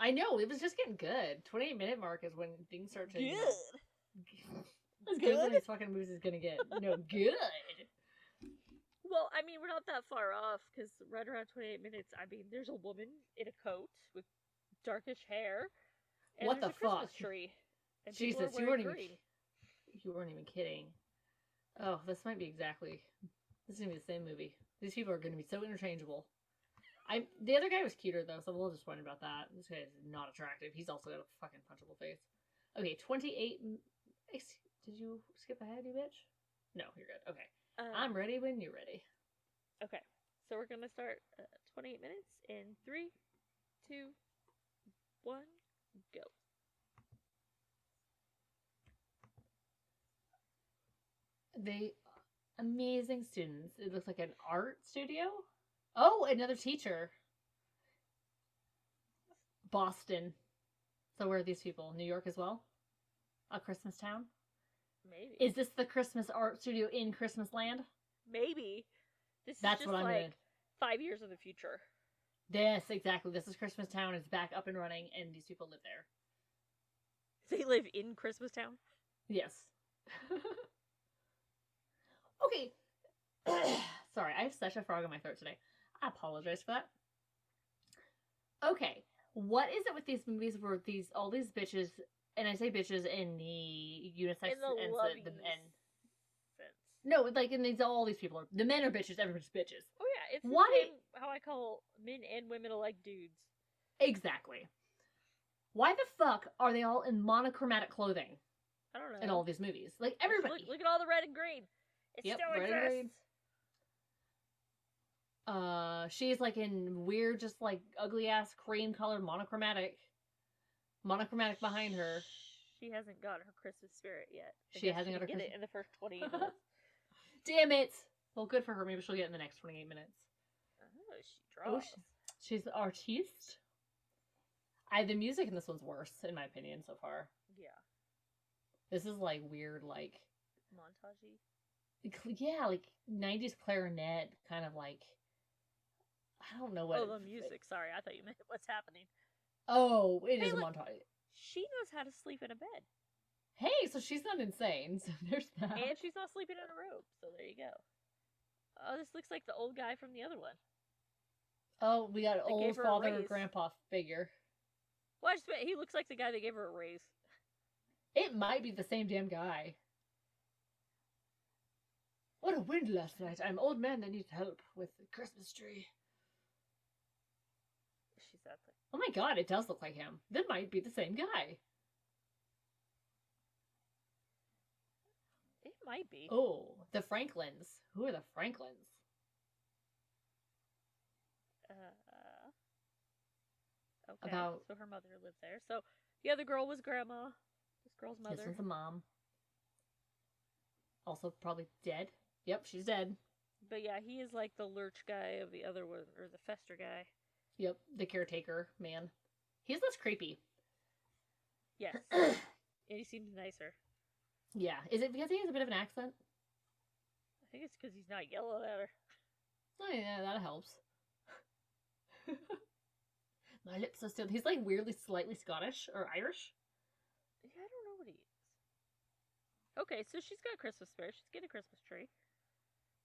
I know, it was just getting good. 28 minute mark is when things start to. Good. [laughs] as good as these fucking movies is gonna get. No, [laughs] good. Well, I mean, we're not that far off because right around 28 minutes, I mean, there's a woman in a coat with darkish hair. And What the a Christmas fuck? tree. And Jesus, you weren't even. green. You weren't even kidding. Oh, this might be exactly. This is gonna be the same movie. These people are going to be so interchangeable. I the other guy was cuter though, so I'm a little disappointed about that. This guy is not attractive. He's also got a fucking punchable face. Okay, 28. Did you skip ahead, you bitch? No, you're good. Okay, Um, I'm ready when you're ready. Okay, so we're gonna start uh, 28 minutes in three, two, one, go. They amazing students. It looks like an art studio. Oh, another teacher. Boston. So where are these people? New York as well? A Christmas town? Maybe. Is this the Christmas art studio in Christmas land? maybe. This That's is what I'm like gonna five years in the future. Yes, exactly. This is Christmas town. It's back up and running and these people live there. They live in Christmas Town. Yes. [laughs] okay. [clears throat] Sorry, I have such a frog in my throat today. I apologize for that. Okay, what is it with these movies where these all these bitches, and I say bitches in the unisex in the and loving the men. sense. No, like in these all these people are the men are bitches, everybody's bitches. Oh yeah, it's Why- the how I call men and women alike dudes. Exactly. Why the fuck are they all in monochromatic clothing I don't know. in all these movies? Like everybody. Look, look at all the red and green. It Yep, still red and green. Uh, she's like in weird, just like ugly ass cream colored monochromatic, monochromatic behind her. She hasn't got her Christmas spirit yet. I She hasn't got her get Christmas- it in the first twenty [laughs] minutes. Damn it! Well, good for her. Maybe she'll get it in the next twenty eight minutes. oh, she Oh, she- She's the artiste. I the music in this one's worse, in my opinion, so far. Yeah, This is like weird, like montagey. yeah, like nineties clarinet, kind of like. I don't know what. Oh, the music. Sorry, I thought you meant [laughs] what's happening. Oh, it Hey, is a montage. She knows how to sleep in a bed, Hey, so she's not insane. [laughs] So there's that. and she's not sleeping in a robe. So there you go. Oh, this looks like the old guy from the other one. Oh, we got an old gave her a father raise. grandpa figure. Well, I just meant he looks like the guy that gave her a raise. It might be the same damn guy. What a wind last night. I'm old man that needs help with the Christmas tree. She's at the. Oh my god, it does look like him. That might be the same guy. It might be. Oh, the Franklins. Who are the Franklins? Uh, okay. About- So her mother lived there. So the other girl was grandma. This girl's This mother. one's a mom. Also probably dead. Yep, she's dead. But yeah, he is like the lurch guy of the other one, or the fester guy. Yep, the caretaker man. He's less creepy. Yes. [clears throat] and he seems nicer. Yeah. Is it because he has a bit of an accent? I think it's because he's not yellow at her. Oh yeah, that helps. [laughs] My lips are still. He's like weirdly, slightly Scottish or Irish. Yeah, I don't know what he is. Okay, so she's got a Christmas spirit. She's getting a Christmas tree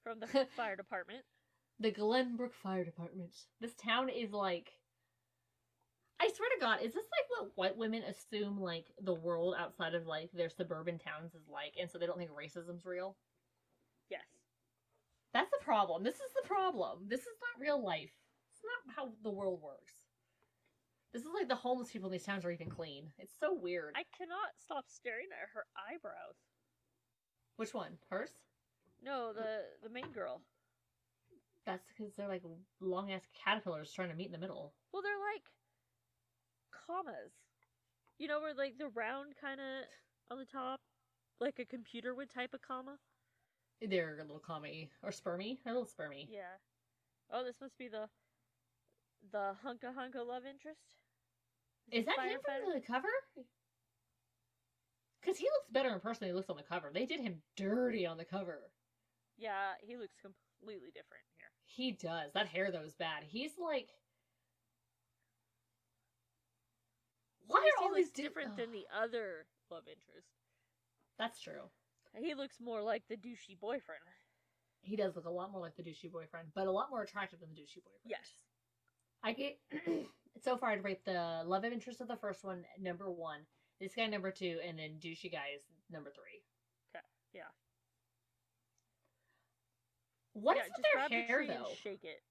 from the [laughs] fire department. The Glenbrooke Fire Department. This town is like. I swear to God, is this like what white women assume like the world outside of like their suburban towns is like, and so they don't think racism's real? Yes. That's the problem. This is the problem. This is not real life. It's not how the world works. This is like the homeless people in these towns are even clean. It's so weird. I cannot stop staring at her eyebrows. Which one? Hers? No, the the main girl. That's because they're like long ass caterpillars trying to meet in the middle. Well, they're like commas. You know, where like the round kind of on the top, like a computer would type a comma. They're a little comedy or spermy. A little spermy. Yeah. Oh, this must be the the hunka hunka love interest. Is the that him from the cover? Because he looks better in person than he looks on the cover. They did him dirty on the cover. Yeah, he looks completely different. He does. That hair though is bad. He's like. Why are he all these different than the other love interest? That's true. He looks more like the douchey boyfriend. He does look a lot more like the douchey boyfriend, but a lot more attractive than the douchey boyfriend. Yes. I get [clears throat] so far. I'd rate the love interest of the first one number one, this guy number two, and then douchey guy is number three. Okay, yeah. What is with their hair though? shake it.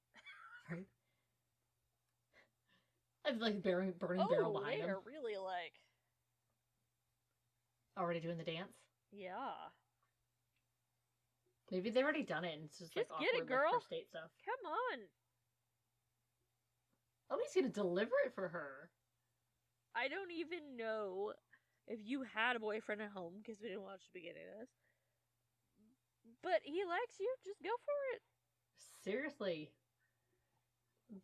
I'm like burning, burning barrel oh, behind they're them. really like, Already doing the dance. yeah. Maybe they've already done it. And it's just, like Just get it, girl. Like, first date stuff. Come on. Oh, he's gonna deliver it for her. I don't even know if you had a boyfriend at home because we didn't watch the beginning of this. But he likes you. Just go for it. Seriously.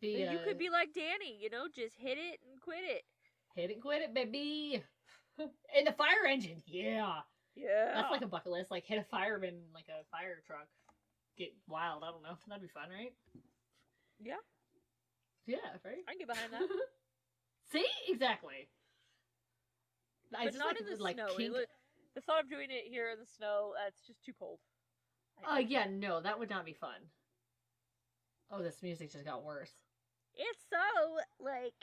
The, you uh, could be like Danny, you know, just hit it and quit it. hit it, quit it, baby. [laughs] In the fire engine, yeah. Yeah. That's like a bucket list. Like hit a fireman, like a fire truck. Get wild. I don't know. That'd be fun, right? Yeah. Yeah, right. I can get behind that. [laughs] See, exactly. I but just not like, in the like snow. Kink- the thought of doing it here in the snow, that's just too cold. Oh I uh, yeah, no, that would not be fun. Oh, this music just got worse. It's so, like,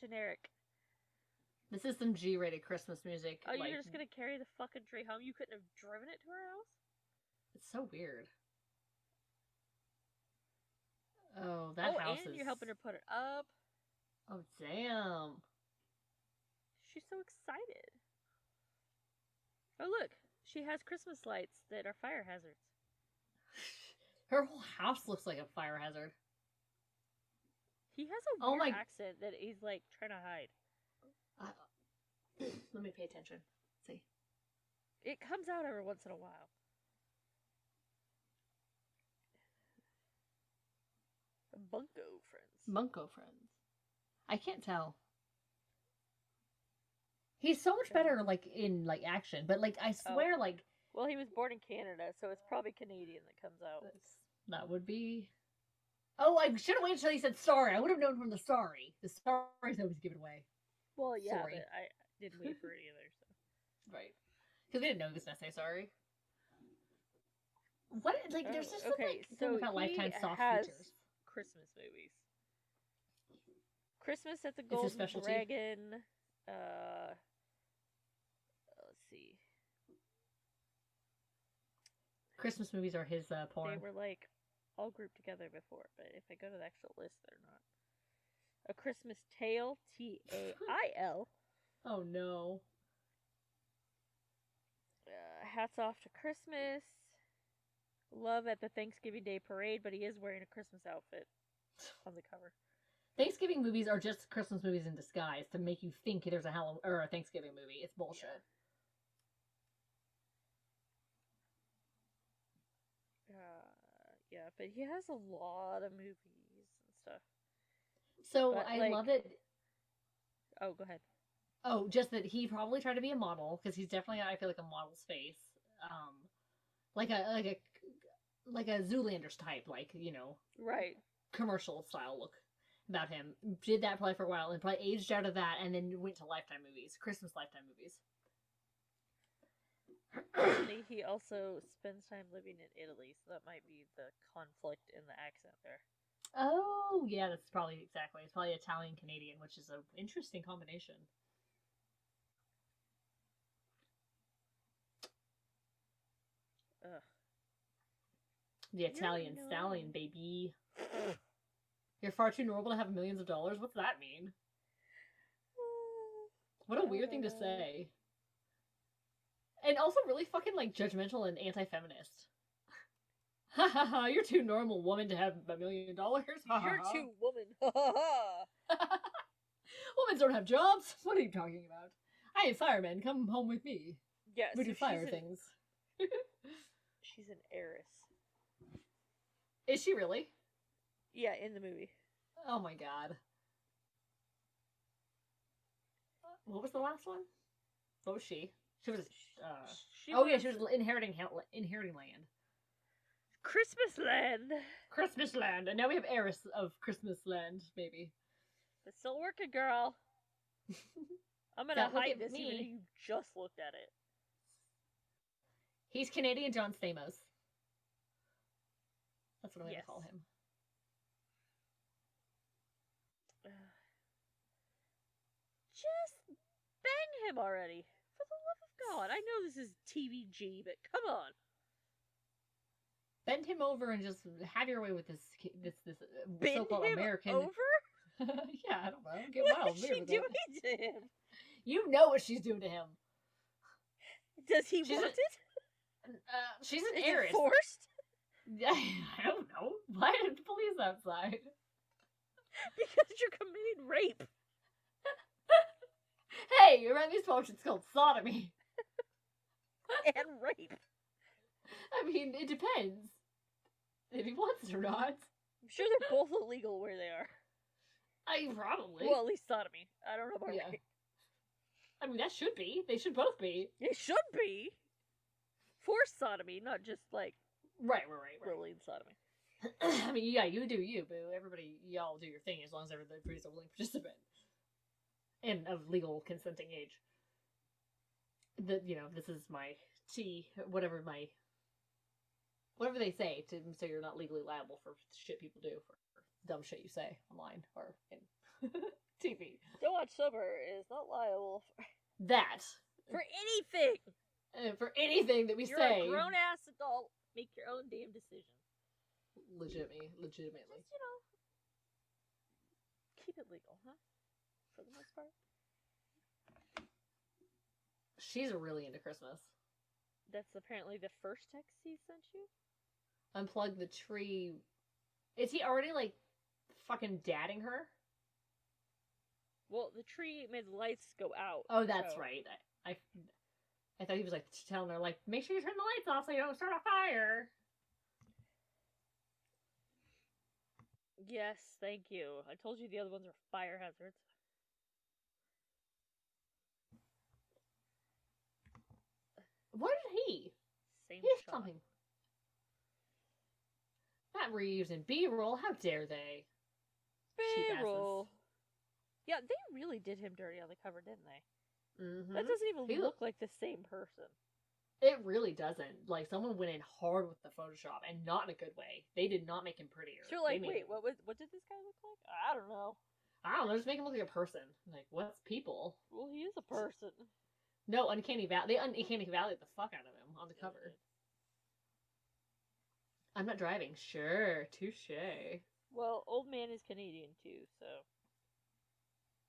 generic. This is some G-rated Christmas music. Oh, like, you're just gonna carry the fucking tree home? You couldn't have driven it to our house? It's so weird. Oh, that oh, house and is. you're helping her put it up. Oh damn! She's so excited. Oh, look. She has Christmas lights that are fire hazards. [sighs] Her whole house looks like a fire hazard. He has a Oh weird my- accent that he's, like, trying to hide. Uh, [clears throat] let me pay attention. see. It comes out every once in a while. Bunko friends. Bunko friends. I can't tell. He's so much better like in like action, but like I Oh. swear like Well, he was born in Canada, so it's probably Canadian that comes out. that's- that would be Oh, I should have waited until he said sorry. I would have known from the sorry. The sorry's always given away. Well, yeah, Sorry. but I didn't wait for it either. So [laughs] Right. Because we didn't know he was gonna say sorry. What like there's Oh, just okay, okay, like so about lifetime soft features. Christmas movies. Christmas at the Golden? Dragon. Uh, let's see. Christmas movies are his uh, They were like all grouped together before, but if I go to the actual list, they're not. A Christmas Tale, T A I L. [laughs] Oh no. Uh, Hats off to Christmas. Love at the Thanksgiving Day parade, but he is wearing a Christmas outfit on the cover. Thanksgiving movies are just Christmas movies in disguise to make you think there's a Halloween or a Thanksgiving movie. It's bullshit. Uh, yeah, but he has a lot of movies and stuff. So But, I like- love it. Oh, go ahead. Oh, just that he probably tried to be a model because he's definitely I feel like a model's face, um, like a like a like a Zoolander's type, like you know Right. commercial style look about him. Did that probably for a while and probably aged out of that and then went to Lifetime movies, Christmas Lifetime movies. He also spends time living in Italy, so that might be the conflict in the accent there. Oh yeah, that's probably exactly. It's probably Italian Canadian, which is an interesting combination. Ugh. The Italian no. stallion, baby. You're far too normal to have millions of dollars. What's that mean? [sighs] What a weird thing to say. And also really fucking like judgmental and anti-feminist. Ha ha ha! You're too normal woman to have a million dollars. You're too woman. Ha ha ha. [laughs] Women don't have jobs. What are you talking about? I am fireman. Come home with me. Yeah, We do fire an- things. [laughs] She's an heiress. Is she really? Yeah, in the movie. Oh my god. Uh, what was the last one? What was she? She was. Uh... She oh yeah, she was inheriting inheriting land. Christmas Land. Christmas land, and now we have heiress of Christmas land, maybe. It's still working, girl. [laughs] I'm gonna hide at this even though you just looked at it. He's Canadian John Stamos. That's what I'm Yes. gonna call him. [sighs] Just bang him already. For the love of God. I know this is TVG, but come on. Bend him over and just have your way with this this this uh, Bend so-called him American. over? [laughs] yeah, I don't know. Get What wild is she doing to him? You know what she's doing to him. Does he She's want a- it? Uh, she's an Is heiress. forced? [laughs] I don't know. Why did the police outside? Because you're committing rape. [laughs] Hey, you're around these it's called sodomy. [laughs] and rape. I mean, it depends if he wants it or not. I'm sure they're both illegal where they are. I probably. Well, at least sodomy. I don't know about Yeah. rape. I mean, that should be. They should both be. It should be forced sodomy, not just like Right, right, right, right. willing sodomy. [clears throat] I mean, yeah, you do you, boo. Everybody, y'all do your thing as long as everybody's a willing participant and of legal consenting age. The you know, this is my tea whatever my whatever they say to so you're not legally liable for shit people do for dumb shit you say online or in [laughs] TV. Don't watch sober is not liable for, That for anything. uh, for anything that we You're say, a grown ass adult. Make your own damn decision. legitimately, legitimately. Just you know, keep it legal, huh? For the most part. She's really into Christmas. That's apparently the first text he sent you. unplug the tree. Is he already like fucking dadding her? Well, the tree made the lights go out. Oh, that's so- right. I, I, I thought he was like telling her like, make sure you turn the lights off so you don't start a fire. Yes, thank you. I told you the other ones are fire hazards. What did he? Same He's shot. something. Matt Reeves and B roll. How dare they? B-roll. Yeah, they really did him dirty on the cover, didn't they? Mm-hmm. That doesn't even He look like the same person. It really doesn't. Like someone went in hard with the Photoshop and not in a good way. They did not make him prettier. So like, wait, him- what was what did this guy look like? I don't know. I don't know. Just make him look like a person. Like what's people? Well, he is a person. No, Uncanny Valley. They Uncanny Valley the fuck out of him on the cover. I'm not driving. Sure, touche. Well, old man is Canadian too, so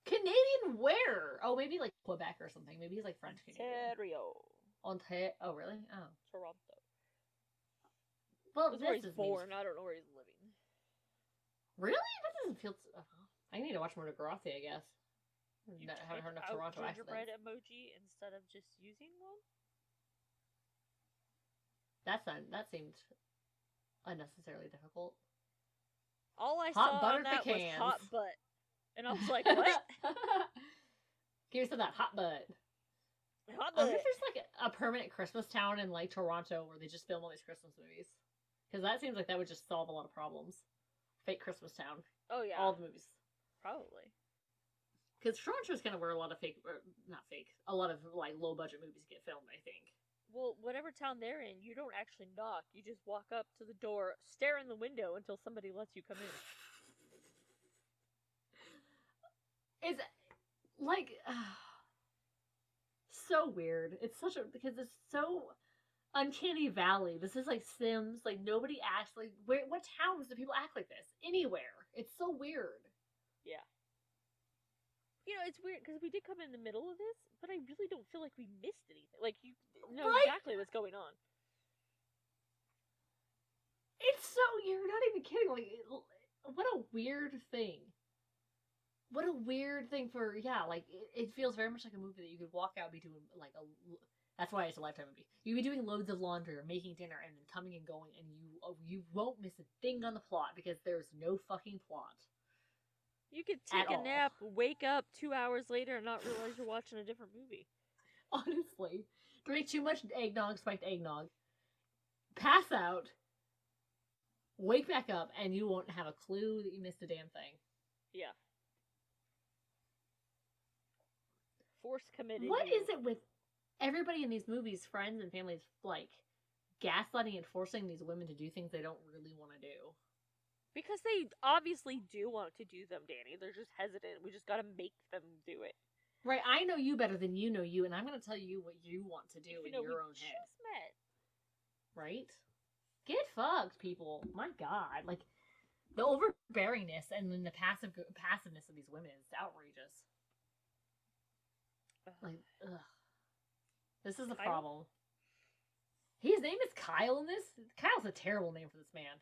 Canadian where? Oh, maybe like Quebec or something. Maybe he's like French Canadian. Ontario, Ontario. Oh, really? Oh. Toronto. Well, where this he's is means- born. I don't know where he's living. Really? That doesn't feel. uh, I need to watch more Degrassi, I guess. You No, haven't heard out Toronto gingerbread accents. emoji instead of just using one. That's not, that seemed unnecessarily difficult. All I Hot saw butter on that was hot butt, and I was like, "What? [laughs] Give me some that hot butt. hot I wonder if there's like a, a permanent Christmas town in like Toronto where they just film all these Christmas movies. Because that seems like that would just solve a lot of problems. Fake Christmas town. Oh yeah, All the movies. probably. Because Toronto is kind of where a lot of fake, or not fake, a lot of like low budget movies get filmed, I think. Well, whatever town they're in, you don't actually knock. You just walk up to the door, stare in the window until somebody lets you come in. [sighs] It's like [sighs] so weird. It's such a because it's so uncanny valley. This is like Sims. Like nobody acts like where. What towns do people act like this? Anywhere. It's so weird. Yeah. You know, it's weird because we did come in the middle of this, but I really don't feel like we missed anything. Like you know Right? exactly what's going on. It's so you're not even kidding. Like what a weird thing. What a weird thing for yeah. Like it, it feels very much like a movie that you could walk out and be doing like a. That's why it's a lifetime movie. You'd be doing loads of laundry or making dinner and then coming and going, and you oh, you won't miss a thing on the plot because there's no fucking plot. You could take a all. nap, wake up two hours later, and not realize you're watching a different movie. [laughs] Honestly, drink too much eggnog, spiked eggnog, pass out, wake back up, and you won't have a clue that you missed a damn thing. Yeah. Force committed. What you. is it with everybody in these movies, friends and families, like gaslighting and forcing these women to do things they don't really want to do? Because they obviously do want to do them, Danny. They're just hesitant. We just gotta make them do it. Right? I know you better than you know you, and I'm going to tell you what you want to do you in know, your own head. met. Right? Get fucked, people. My God, like the overbearingness and then the passive passiveness of these women is outrageous. Like, ugh. This is the problem. His name is Kyle in this. Kyle's a terrible name for this man.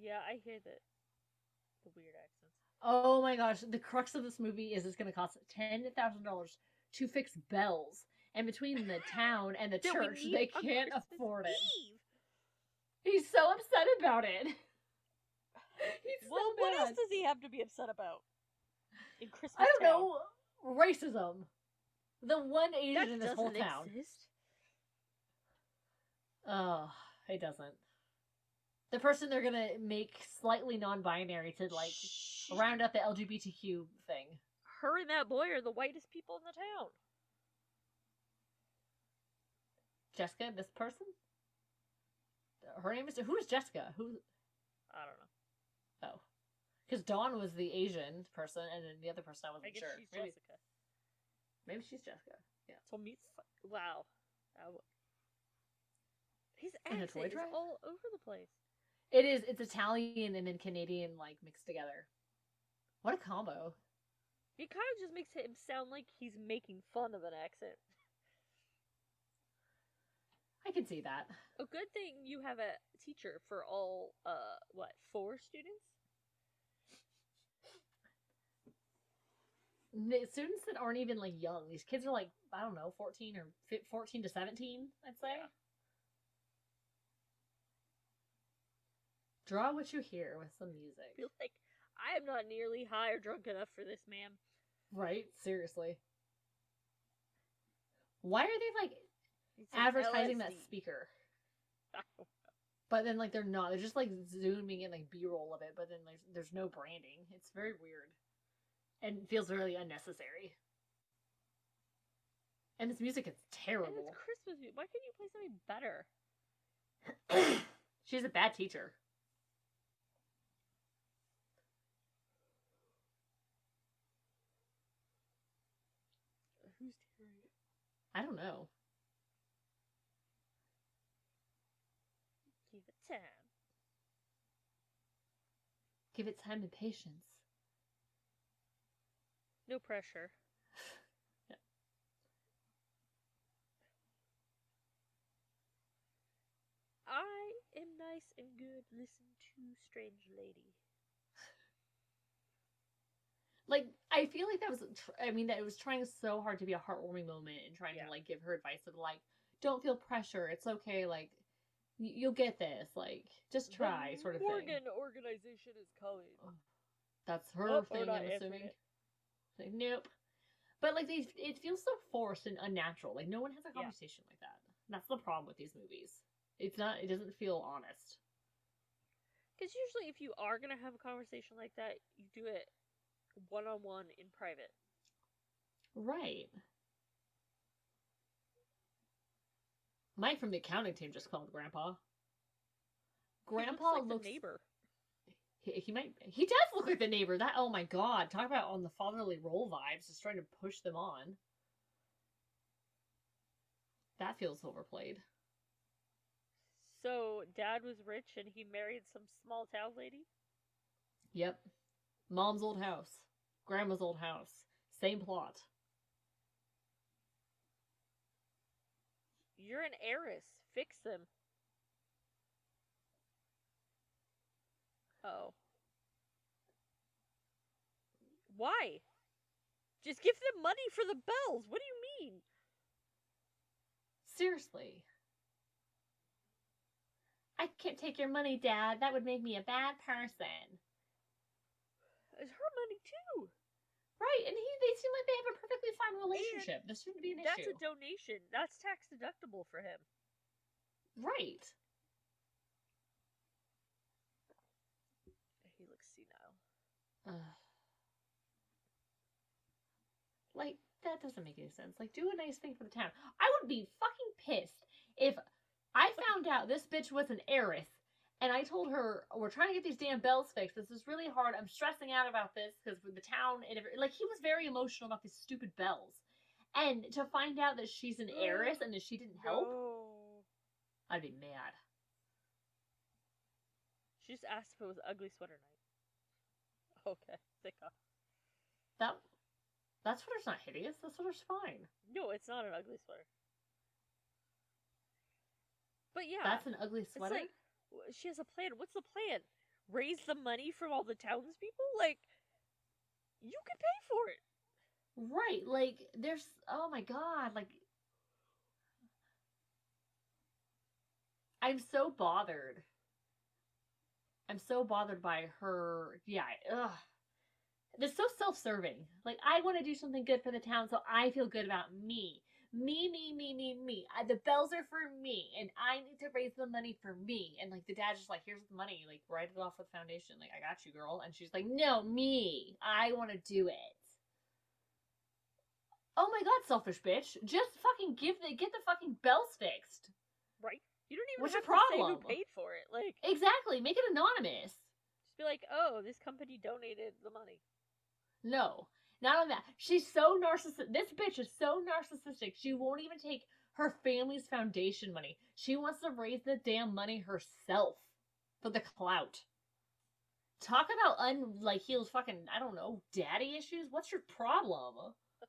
Yeah, I hear that. The weird accents. Oh my gosh, the crux of this movie is it's going to cost ten thousand dollars to fix bells, and between the [laughs] town and the church, they can't afford it. Eve. He's so upset about it. [laughs] He's Well, so what else does he have to be upset about? In Christmas I don't Town? know. Racism. The one Asian That in this whole town. exist. Oh, it doesn't. The person they're gonna make slightly non-binary to like Shh. round out the LGBTQ thing. Her and that boy are the whitest people in the town. Jessica, this person. Her name is who is Jessica? Who? I don't know. Oh, because Dawn was the Asian person, and then the other person I wasn't I sure. she's maybe, Jessica. maybe she's Jessica. Yeah. So meet. fu- Wow. That His accent is all over the place. It is. It's Italian and then Canadian like mixed together. What a combo! It kind of just makes him sound like he's making fun of an accent. I can see that. A good thing you have a teacher for all, uh, what, four students? N- Students that aren't even like young. These kids are like I don't know, fourteen or fourteen to seventeen. I'd say. Yeah. Draw what you hear with some music. feel like I am not nearly high or drunk enough for this, ma'am. Right? Seriously. Why are they like It's advertising that speaker? [laughs] But then like they're not. They're just like zooming in like B roll of it, but then like there's no branding. It's very weird. And feels really unnecessary. And this music is And terrible. it's Christmas music. Why couldn't you play something better? [coughs] She's a bad teacher. I don't know. Give it time. Give it time and patience. No pressure. [laughs] Yeah. I am nice and good. Listen to strange lady. Like I feel like that was. Tr- I mean, that it was trying so hard to be a heartwarming moment and trying Yeah. to like give her advice of like, don't feel pressure. It's okay. Like, y- you'll get this. Like, just try, the sort of Morgan thing. organization is coming. That's her Oh, thing. Oh, I'm assuming. Like, nope. But like they, it feels so forced and unnatural. Like no one has a Yeah. conversation like that. That's the problem with these movies. It's not. It doesn't feel honest. Because usually, if you are gonna have a conversation like that, you do it one on one in private. Right. Mike from the accounting team just called Grandpa. He looks Grandpa like looks. the neighbor. He, he might. He does look like the neighbor. That. Oh my god! Talk about on the fatherly role vibes. Just trying to push them on. That feels overplayed. So dad was rich and he married some small town lady. Yep. Mom's old house. Grandma's old house. Same plot. You're an heiress. Fix them. Oh. Why? Just give them money for the bells. What do you mean? Seriously. I can't take your money, Dad. That would make me a bad person. It's her money too. Right, and he they seem like they have a perfectly fine relationship. This shouldn't be an That's issue. a donation. That's tax deductible for him. right. He looks senile. Ugh. [sighs] Like, that doesn't make any sense. Like, do a nice thing for the town. I would be fucking pissed if I found out this bitch was an heiress and I told her, we're trying to get these damn bells fixed. This is really hard. I'm stressing out about this because with the town and every, like, he was very emotional about these stupid bells. And to find out that she's an heiress and that she didn't help, No. I'd be mad. She just asked if it was ugly sweater night. [laughs] Okay, sick off. That that sweater's not hideous. That sweater's fine. No, it's not an ugly sweater. But yeah, That's an ugly it's sweater. like w- she has a plan. What's the plan? Raise the money from all the townspeople? Like, you can pay for it. Right, like there's oh my god, like I'm so bothered. I'm so bothered by her. Yeah, ugh. They're so self-serving. Like I want to do something good for the town, so I feel good about me. Me, me, me, me, me. I, the bells are for me, and I need to raise the money for me. And like the dad's just like, "Here's the money. Like write it off with foundation. Like I got you, girl." And she's like, "No, me. I want to do it." Oh my god, selfish bitch! Just fucking give the get the fucking bells fixed. Right? You don't even What's your have to say problem? who paid for it. Like, Exactly. Make it anonymous. just be like, oh, this company donated the money. No, not on that. She's so narcissistic. This bitch is so narcissistic. She won't even take her family's foundation money. She wants to raise the damn money herself for the clout. Talk about un like heels fucking I don't know daddy issues. What's your problem?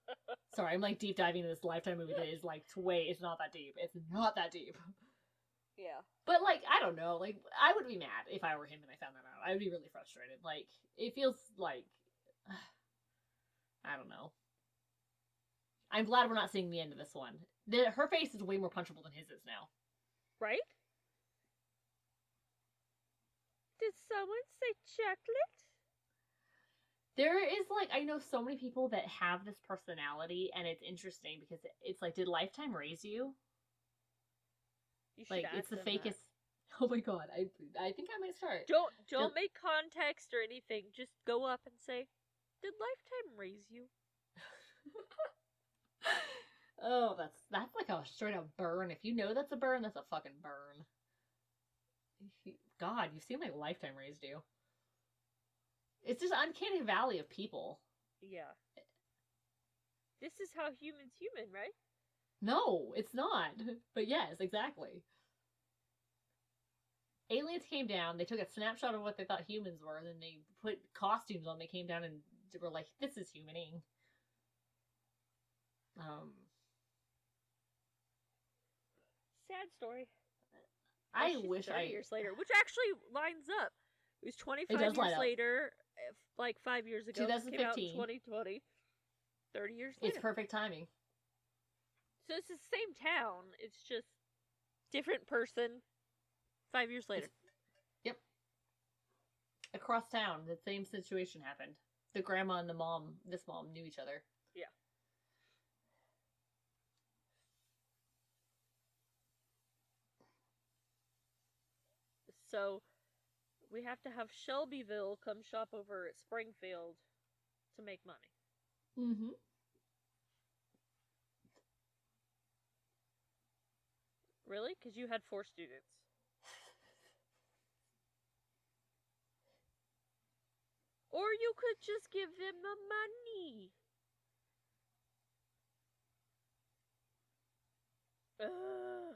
[laughs] Sorry, I'm like deep diving into this lifetime movie that is like way. It's not that deep. It's not that deep. Yeah. But like, I don't know. Like, I would be mad if I were him and I found that out. I would be really frustrated. Like, it feels like I don't know. I'm glad we're not seeing the end of this one. The, her face is way more punchable than his is now. Right? Did someone say chocolate? There is like I know so many people that have this personality, and it's interesting because it's like, did Lifetime raise you? You Like, it's the them that. fakest. [laughs] Oh my god, I I think I might start. Don't don't make context or anything. Just go up and say, "Did Lifetime raise you?" [laughs] oh, that's that's like a straight up burn. If you know that's a burn, that's a fucking burn. God, you seem like Lifetime raised you. It's just uncanny valley of people. Yeah. This is how humans human, right? No, it's not. [laughs] But yes, exactly. Aliens came down, they took a snapshot of what they thought humans were, and then they put costumes on. They came down and were like, this is humaning. Um, Sad story. I She's wish 30 I. years later, which actually lines up. It was 25 does line years later, if, like five years ago. Came out in 2015. 2020. 30 years later. It's perfect timing. so it's the same town. It's just different person. Five years later. Yep. Across town, the same situation happened. The grandma and the mom, this mom, knew each other. Yeah. So we have to have Shelbyville come shop over at Springfield to make money. Mm-hmm. Really? Because you had four students. Or you could just give them the money. Ugh.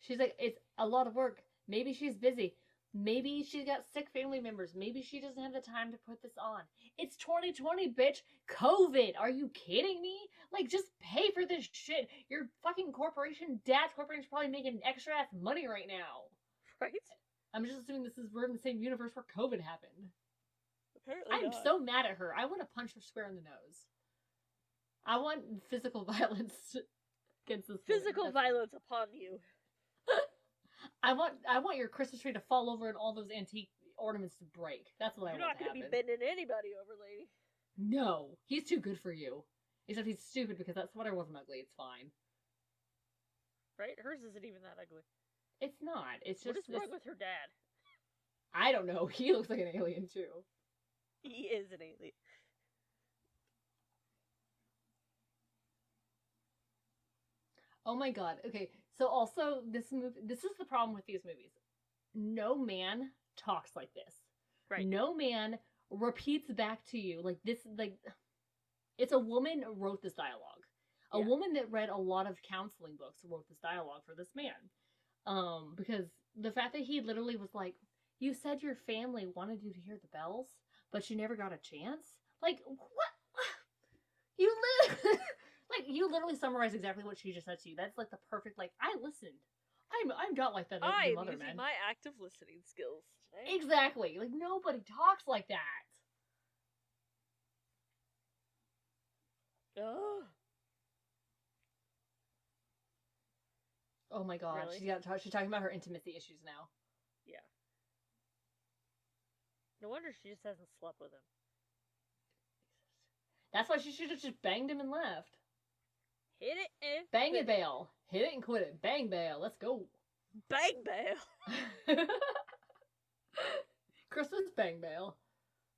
She's like, it's a lot of work. Maybe she's busy. Maybe she's got sick family members. Maybe she doesn't have the time to put this on. It's 2020, bitch. COVID. Are you kidding me? Like, just pay for this shit. Your fucking corporation, dad's corporation's probably making extra ass money right now. Right? I'm just assuming this is we're in the same universe where COVID happened. Apparently I'm not. so mad at her. I want to punch her square in the nose. I want physical [laughs] violence against this. Physical That's- violence upon you. [laughs] I want I want your Christmas tree to fall over and all those antique ornaments to break. That's what I want. You're not going to be bending anybody over, lady. no, he's too good for you. Except he's stupid because that sweater wasn't ugly. It's fine. Right? Hers isn't even that ugly. It's not. It's What just is wrong with her dad? I don't know. [laughs] He looks like an alien too. He is an alien. Oh my god. Okay. So also this movie this is the problem with these movies. No man talks like this. Right. No man repeats back to you like this like it's a woman wrote this dialogue. A Yeah. woman that read a lot of counseling books wrote this dialogue for this man. Um, because the fact that he literally was like, "You said your family wanted you to hear the bells, but you never got a chance." Like what? [sighs] You li- [laughs] like you literally summarized exactly what she just said to you. That's like the perfect like I listened. I'm I'm not like that as I a am mother using man. my active listening skills. Exactly. Like nobody talks like that. Ugh. Oh my god, Really? she's got to talk, she's talking about her intimacy issues now. No wonder she just hasn't slept with him. That's why she should have just banged him and left. Hit it and Bang quit it, bail. Hit it and quit it. Bang bail. Let's go. Bang bail. [laughs] Christmas bang bail.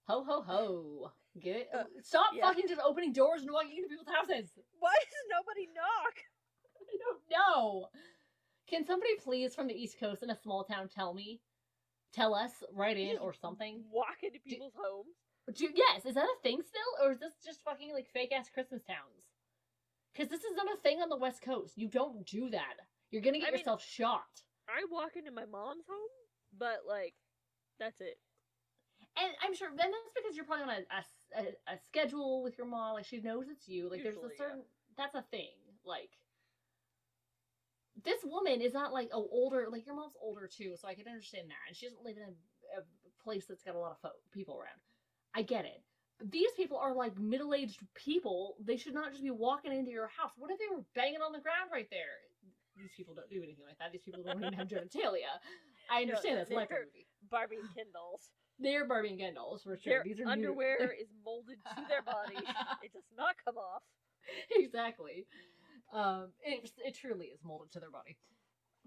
Ho ho ho. Get it? Uh, Stop yeah. fucking just opening doors and walking into people's houses. Why does nobody knock? [laughs] I don't know. Can somebody please from the East Coast in a small town tell me? Tell us, write in or something. Walk into people's homes. Do, yes, is that a thing still, or is this just fucking like fake ass Christmas towns? Because this is not a thing on the West Coast. You don't do that. You're gonna get I mean- yourself shot. I walk into my mom's home, but like, that's it. And I'm sure, and that's because you're probably on a, a, a, a schedule with your mom. Like she knows it's you. Like there's Usually, a yeah. certain that's a thing. Like this woman is not like oh older. Like your mom's older too, so I can understand that. And she doesn't live in a, a place that's got a lot of fo- people around. I get it. But these people are like middle aged people. They should not just be walking into your house. What if they were banging on the ground right there? These people don't do anything like that. These people don't even have genitalia. I No, understand that's a they're- movie. Barbie and Kindles. They're Barbie and Ken dolls for sure. Their These are new- underwear [laughs] is molded to their body. It does not come off. exactly. Um, it it truly is molded to their body,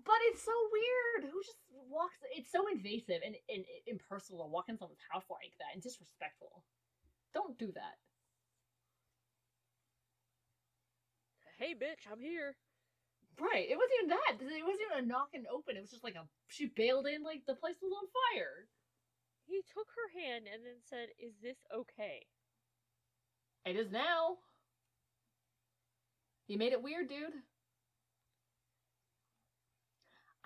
but it's so weird. Who just walks? It's so invasive and, and impersonal to walk in someone's house like that and disrespectful. Don't do that. Hey, bitch, I'm here. Right. It wasn't even that. It wasn't even a knock and open. It was just like a she bailed in like the place was on fire. He took her hand and then said, "Is this okay?" It is now. You made it weird, dude.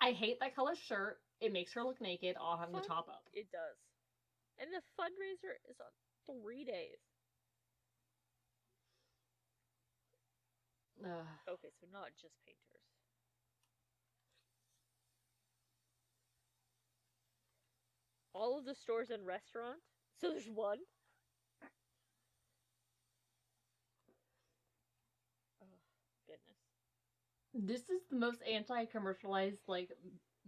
I hate that color shirt. It makes her look naked, all having the top up. It does. And the fundraiser is on three days. Okay, so not just painters. All of the stores and restaurants. So there's one. Oh, goodness. This is the most anti-commercialized like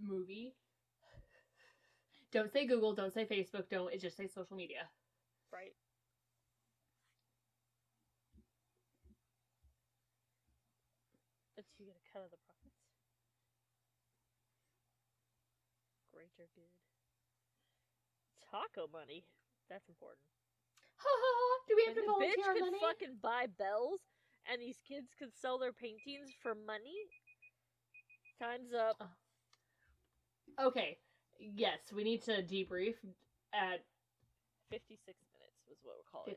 movie. Don't say Google, don't say Facebook, don't it just say social media. Right. Let's you get a cut of the profits. Greater good. Taco money. That's important. Ha ha ha! Do we have When to the bitch volunteer could money? fucking buy bells and these kids could sell their paintings for money. Time's up. Okay, yes, we need to debrief at 56 minutes was what we're calling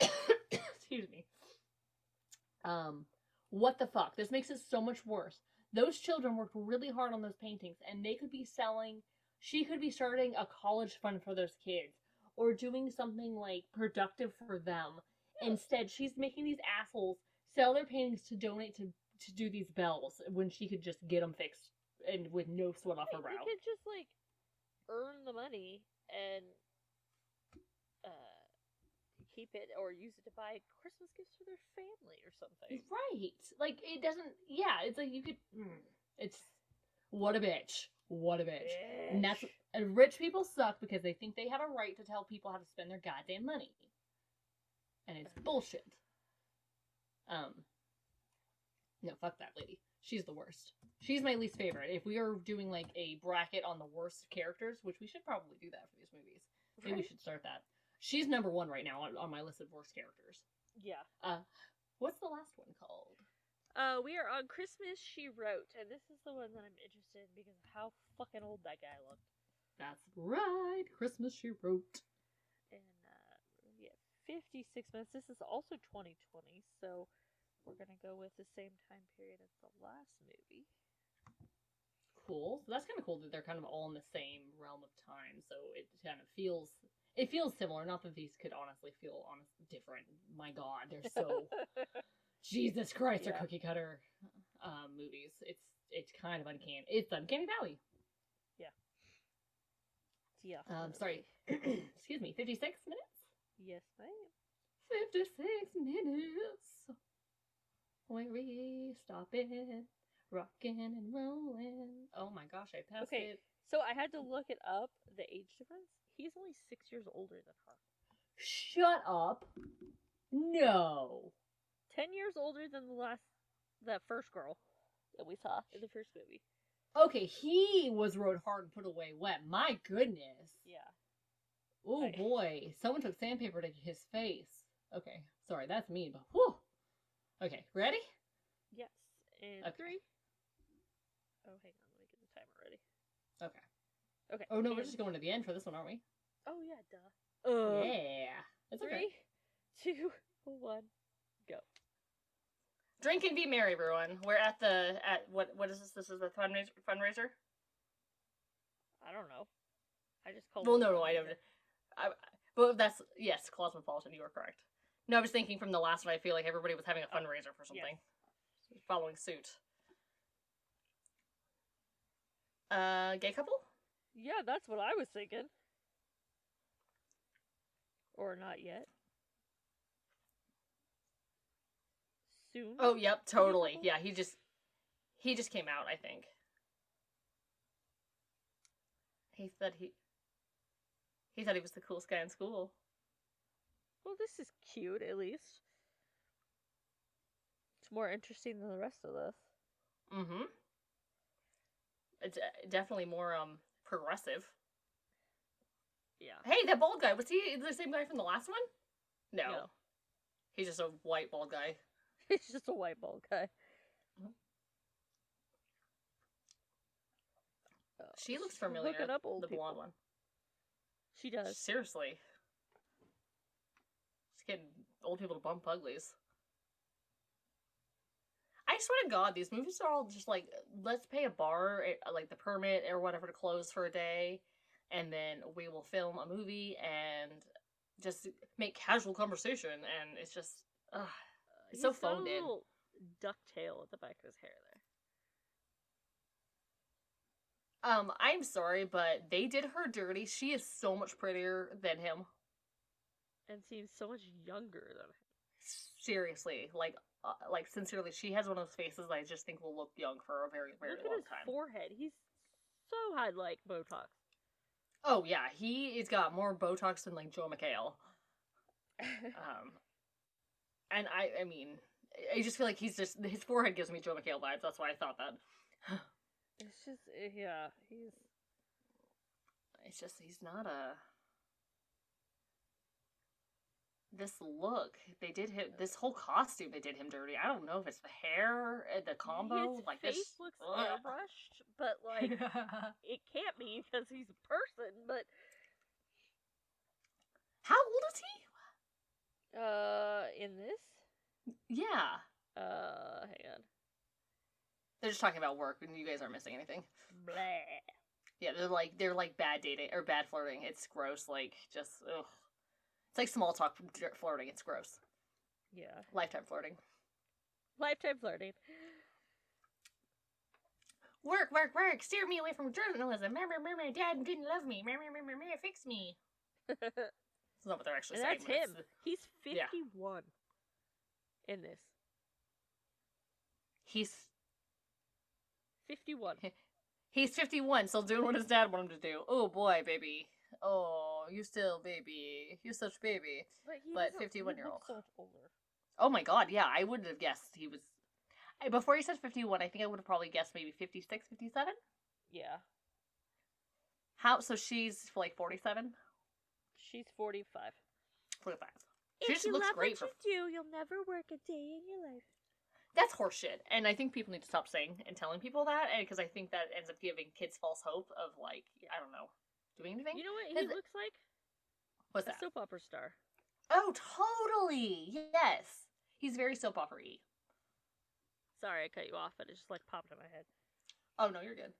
56. [coughs] Excuse me. Um, what the fuck? This makes it so much worse. Those children worked really hard on those paintings, and they could be selling. She could be starting a college fund for those kids, or doing something like productive for them. Instead, she's making these assholes sell their paintings to donate to to do these bells when she could just get them fixed and with no sweat off her brow. You could just like earn the money and uh keep it or use it to buy Christmas gifts for their family or something. Right. Like it doesn't. Yeah, it's like you could. mm, It's what a bitch. What a bitch. And that's and rich people suck because they think they have a right to tell people how to spend their goddamn money, and it's bullshit. Um. No, fuck that lady. She's the worst. She's my least favorite. If we are doing like a bracket on the worst characters, which we should probably do that for these movies, maybe we should start that. She's number one right now on, on my list of worst characters. Yeah. Uh, what's the last one called? Uh, we are on Christmas She Wrote, and this is the one that I'm interested in because of how fucking old that guy looked. That's right. Christmas she wrote. And uh, yeah, 56 minutes. This is also 2020, so we're gonna go with the same time period as the last movie. Cool. So that's kind of cool that they're kind of all in the same realm of time. So it kind of feels it feels similar. Not that these could honestly feel honest different. My God, they're so [laughs] Jesus Christ, they're Yeah. cookie cutter um, movies. It's it's kind of uncanny. It's uncanny valley. yeah. Um, sorry. [clears throat] Excuse me. Fifty six minutes. Yes, ma'am. 56 minutes. Where we stopping, rocking and rolling. Oh my gosh, I passed Okay. it. So I had to look it up. The age difference. He's only six years older than her. Shut up. No. Ten years older than the last, that first girl that we saw in the first movie. Okay, he was rode hard and put away wet. My goodness. Yeah. Oh Right. boy. Someone took sandpaper to his face. Okay, sorry, that's mean, but whew. Okay, ready? Yes. And Okay. three. Oh, hang on. Let me get the timer ready. Okay. Okay. Oh no, we're just going to the end for this one, aren't we? Oh yeah, duh. Uh, yeah. It's okay. Three, two, one, go. Drink and be merry, everyone. We're at the at what what is this? This is the fundraiser. Fundraiser. I don't know. I just called. Well, no, no, I don't. I, but that's yes, Cosmopolitan. You are correct. No, I was thinking from the last one. I feel like everybody was having a fundraiser for something, following suit. Uh, gay couple. Yeah, that's what I was thinking. Or not yet. Soon. Oh, yep, totally. Yeah, he just he just came out. I think he said he he thought he was the coolest guy in school. Well, this is cute, at least. It's more interesting than the rest of this. Mm-hmm. It's uh, definitely more um progressive. Yeah. Hey, that bald guy was he the same guy from the last one? No, No. he's just a white bald guy. [laughs] He's just a white bald guy. Mhm. Oh, She looks familiar. Hooking up old the blonde people. one. She does. Seriously, She's getting old people to bump uglies. I swear to God, these movies are all just like, let's pay a bar, eh, like the permit or whatever, to close for a day, and then we will film a movie and just make casual conversation. And it's just, ugh. It's so He's a phoned in. ducktail at the back of his hair there. Um, I'm sorry, but they did her dirty. She is so much prettier than him. And seems so much younger than him. Seriously, like, uh, like sincerely, she has one of those faces I just think will look young for a very, very Look at long his time. forehead. He's so high like Botox. Oh yeah, he has got more Botox than like Joel McHale. [laughs] Um, and I, I mean, I just feel like he's just his forehead gives me Joel McHale vibes. That's why I thought that. [laughs] it's just eh, yeah, he's It's just he's not a. This look, they did him. This whole costume, they did him dirty. I don't know if it's the hair, uh, the combo, his like face this. looks Ugh. airbrushed, but like [laughs] it can't be because he's a person. But How old is he? uh, in this, Yeah, uh, hang on, they're just talking about work, and you guys aren't missing anything. Yeah, they're like they're like bad dating or bad flirting. It's gross. Like just ugh. It's like small talk flirting. It's gross. Yeah, Lifetime flirting. lifetime flirting. Work, work, work. Steer me away from journalism. Remember, remember, my dad didn't love me. Remember, remember, remember, fix me. [laughs] That's not what they're actually that's saying. but him. it's- He's yeah. fifty-one in this. He's Fifty-one. he's fifty one, still doing what his dad wanted him to do. Oh boy, baby. Oh, you still baby. You such baby. But, But 51-year-old. so. Oh my god, yeah, I wouldn't have guessed he was. I- Before he said 51, I think I would have probably guessed maybe 56, 57. Yeah, How? So she's like 47? she's forty-five. 45. She you looks great for. you do, you'll never work a day in your life. That's horseshit. And I think people need to stop saying and telling people that because I think that ends up giving kids false hope of like, I don't know, doing anything. You know what he looks like? What's a that? soap opera star. Oh, totally. Yes. He's very soap opera y. Sorry, I cut you off, but it just like popped in my head. Oh no, you're good.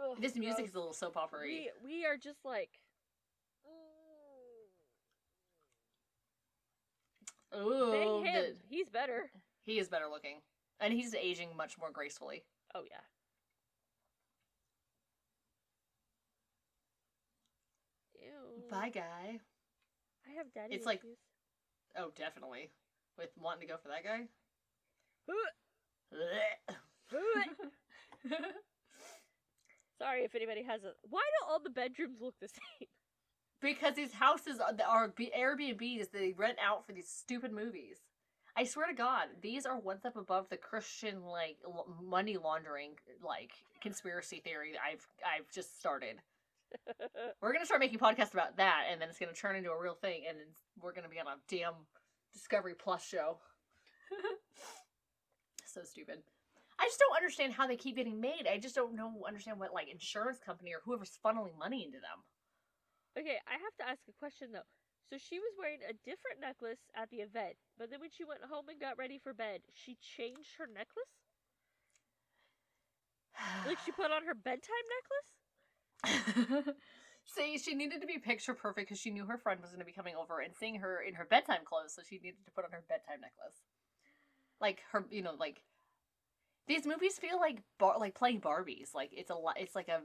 Ugh, This music gross. is a little soap opera We we are just like. Ooh, Bang him. the- He's better. He is better looking, and he's aging much more gracefully. Oh yeah. Ew. Bye, guy. I have daddy It's like- issues. Oh, definitely. With wanting to go for that guy. [laughs] Sorry if anybody has a. Why do all the bedrooms look the same? because these houses are, are Airbnbs they rent out for these stupid movies. I swear to God, these are one step above the Christian like l- money laundering like conspiracy theory that I've I've just started. [laughs] We're gonna start making podcasts about that, and then it's gonna turn into a real thing, and we're gonna be on a damn Discovery Plus show. [laughs] so stupid. I just don't understand how they keep getting made. I just don't know understand what like insurance company or whoever's funneling money into them. okay, I have to ask a question though. So she was wearing a different necklace at the event, but then when she went home and got ready for bed, she changed her necklace. Like she put on her bedtime necklace. [laughs] See, she needed to be picture perfect because she knew her friend was going to be coming over and seeing her in her bedtime clothes, so she needed to put on her bedtime necklace. Like her, you know, like these movies feel like bar- like playing Barbies. Like it's a lot. It's like a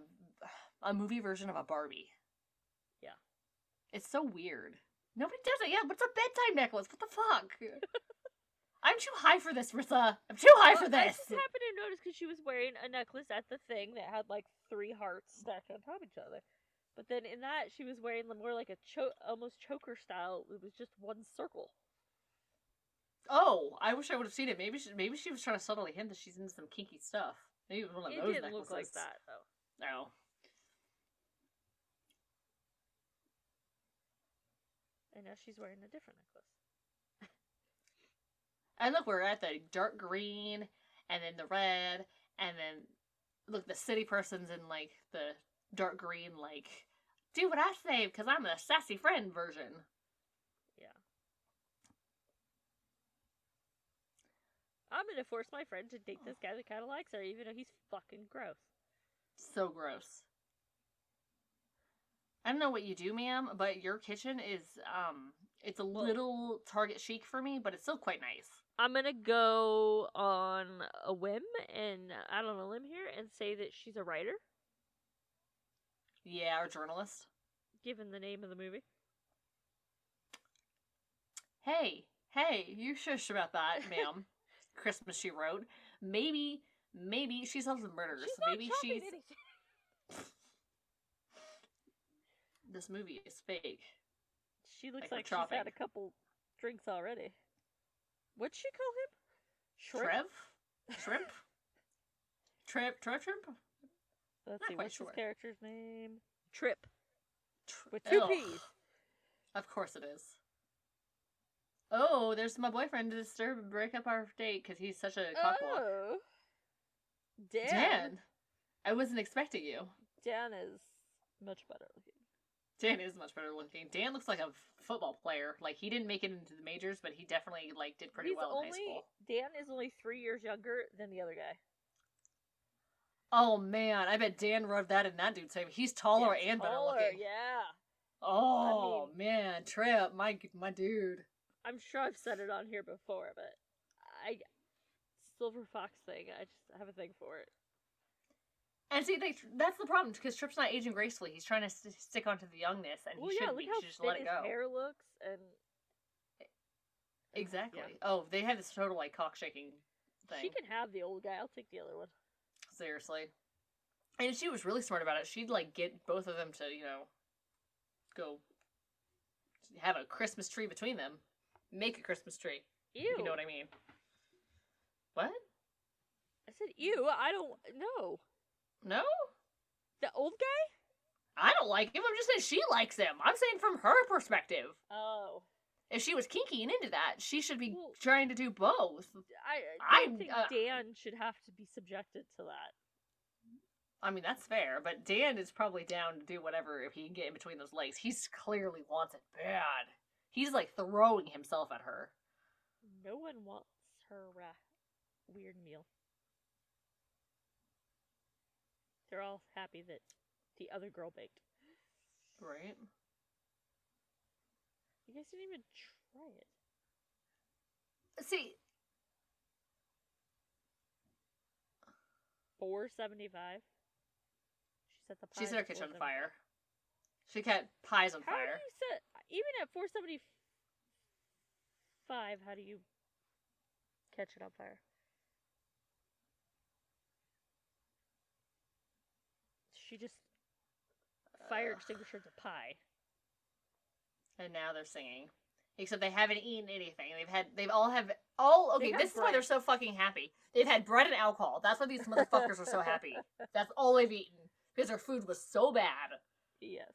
a movie version of a Barbie. Yeah. it's so weird. Nobody does it. Yeah, what's a bedtime necklace? What the fuck? [laughs] I'm too high for this, Risa. I'm too high for this. I just happened to notice because she was wearing a necklace at the thing that had like three hearts stacked on top of each other. But then in that, she was wearing the more like a cho- almost choker style. It was just one circle. Oh, I wish I would have seen it. Maybe she, maybe she was trying to subtly hint that she's into some kinky stuff. Maybe it was one of It those didn't necklaces. look like that though. No. And now she's wearing a different necklace. And look, we're at the dark green, and then the red, and then look, the city person's in like the dark green, like do what I say because I'm the sassy friend version. Yeah. I'm gonna force my friend to date this guy that kind of likes her, even though he's fucking gross. So gross. I don't know what you do, ma'am, but your kitchen is um, it's a little Target chic for me, but it's still quite nice. I'm gonna go on a whim and out on a limb here and say that she's a writer, Yeah, our journalist. given the name of the movie. Hey, hey, you shush about that, ma'am. [laughs] Christmas she wrote. Maybe, maybe she sells murders. She's maybe she's anything. This movie is fake. She looks Like like, she's had a couple drinks already. What'd she call him? Shrimp? Trev, shrimp, [laughs] Trev, Trev, shrimp. Let's Not see, quite what's sure. his character's name? Trip. Tr- With two Ugh, P's. Of course it is. Oh, there's my boyfriend to disturb and break up our date because he's such a cockwalk. Oh. Dan. Dan, I wasn't expecting you. Dan is much better looking. Dan is much better looking. Dan looks like a football player. Like he didn't make it into the majors, but he definitely like did pretty He's well only in high school. Dan is only three years younger than the other guy. Oh man, I bet Dan rubbed that in that dude's face. He's taller Dan's and better looking. Yeah. Oh man, Trip, my my dude. I'm sure I've said it on here before, but I Silver Fox thing, I just have a thing for it. And see, they, that's the problem because Trip's not aging gracefully. He's trying to st- stick onto the youngness, and well, he yeah, shouldn't look be. how should just let it his hair looks, and Exactly. Yeah. Oh, they have this total like cock shaking thing. she can have the old guy. I'll take the other one. Seriously. And she was really smart about it. She'd like get both of them to, you know, go have a Christmas tree between them. Make a Christmas tree. Ew. You know what I mean. What? I said, ew. I don't know. No? The old guy? I don't like him. I'm just saying she likes him. I'm saying from her perspective. Oh, If she was kinky and into that, she should be Well- trying to do both. I, I don't I'm, think uh, Dan should have to be subjected to that. I mean, that's fair, but Dan is probably down to do whatever if he can get in between those legs. He's clearly wants it bad. He's like throwing himself at her. No one wants her wrath. weird meal. They're all happy that the other girl baked. Right. You guys didn't even try it. See, Four seventy five. She set the she set her kitchen on fire. She kept pies on fire. How fire. do you set even at four seventy five? How do you catch it on fire? She just fire Ugh. extinguisher the pie. and now they're singing. Except they haven't eaten anything. They've had. They've all have. all okay. This is why they're so fucking happy. They've had bread and alcohol. That's why these [laughs] motherfuckers are so happy. That's all they've eaten because their food was so bad. Yes.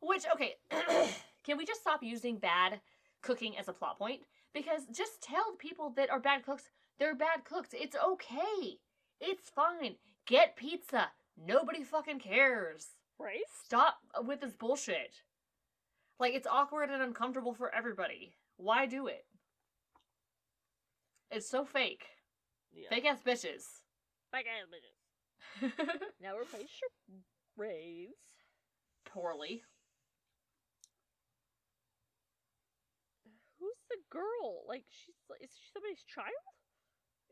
Which okay, [clears throat] can we just stop using bad cooking as a plot point? Because just tell people that are bad cooks they're bad cooks. It's okay. It's fine. Get pizza. Nobody fucking cares. Right? Stop with this bullshit. Like it's awkward and uncomfortable for everybody. Why do it? It's so fake. Yeah. Fake ass bitches. Fake ass bitches. [laughs] Now we're playing charades. Poorly. Who's the girl? Like she's is she somebody's child?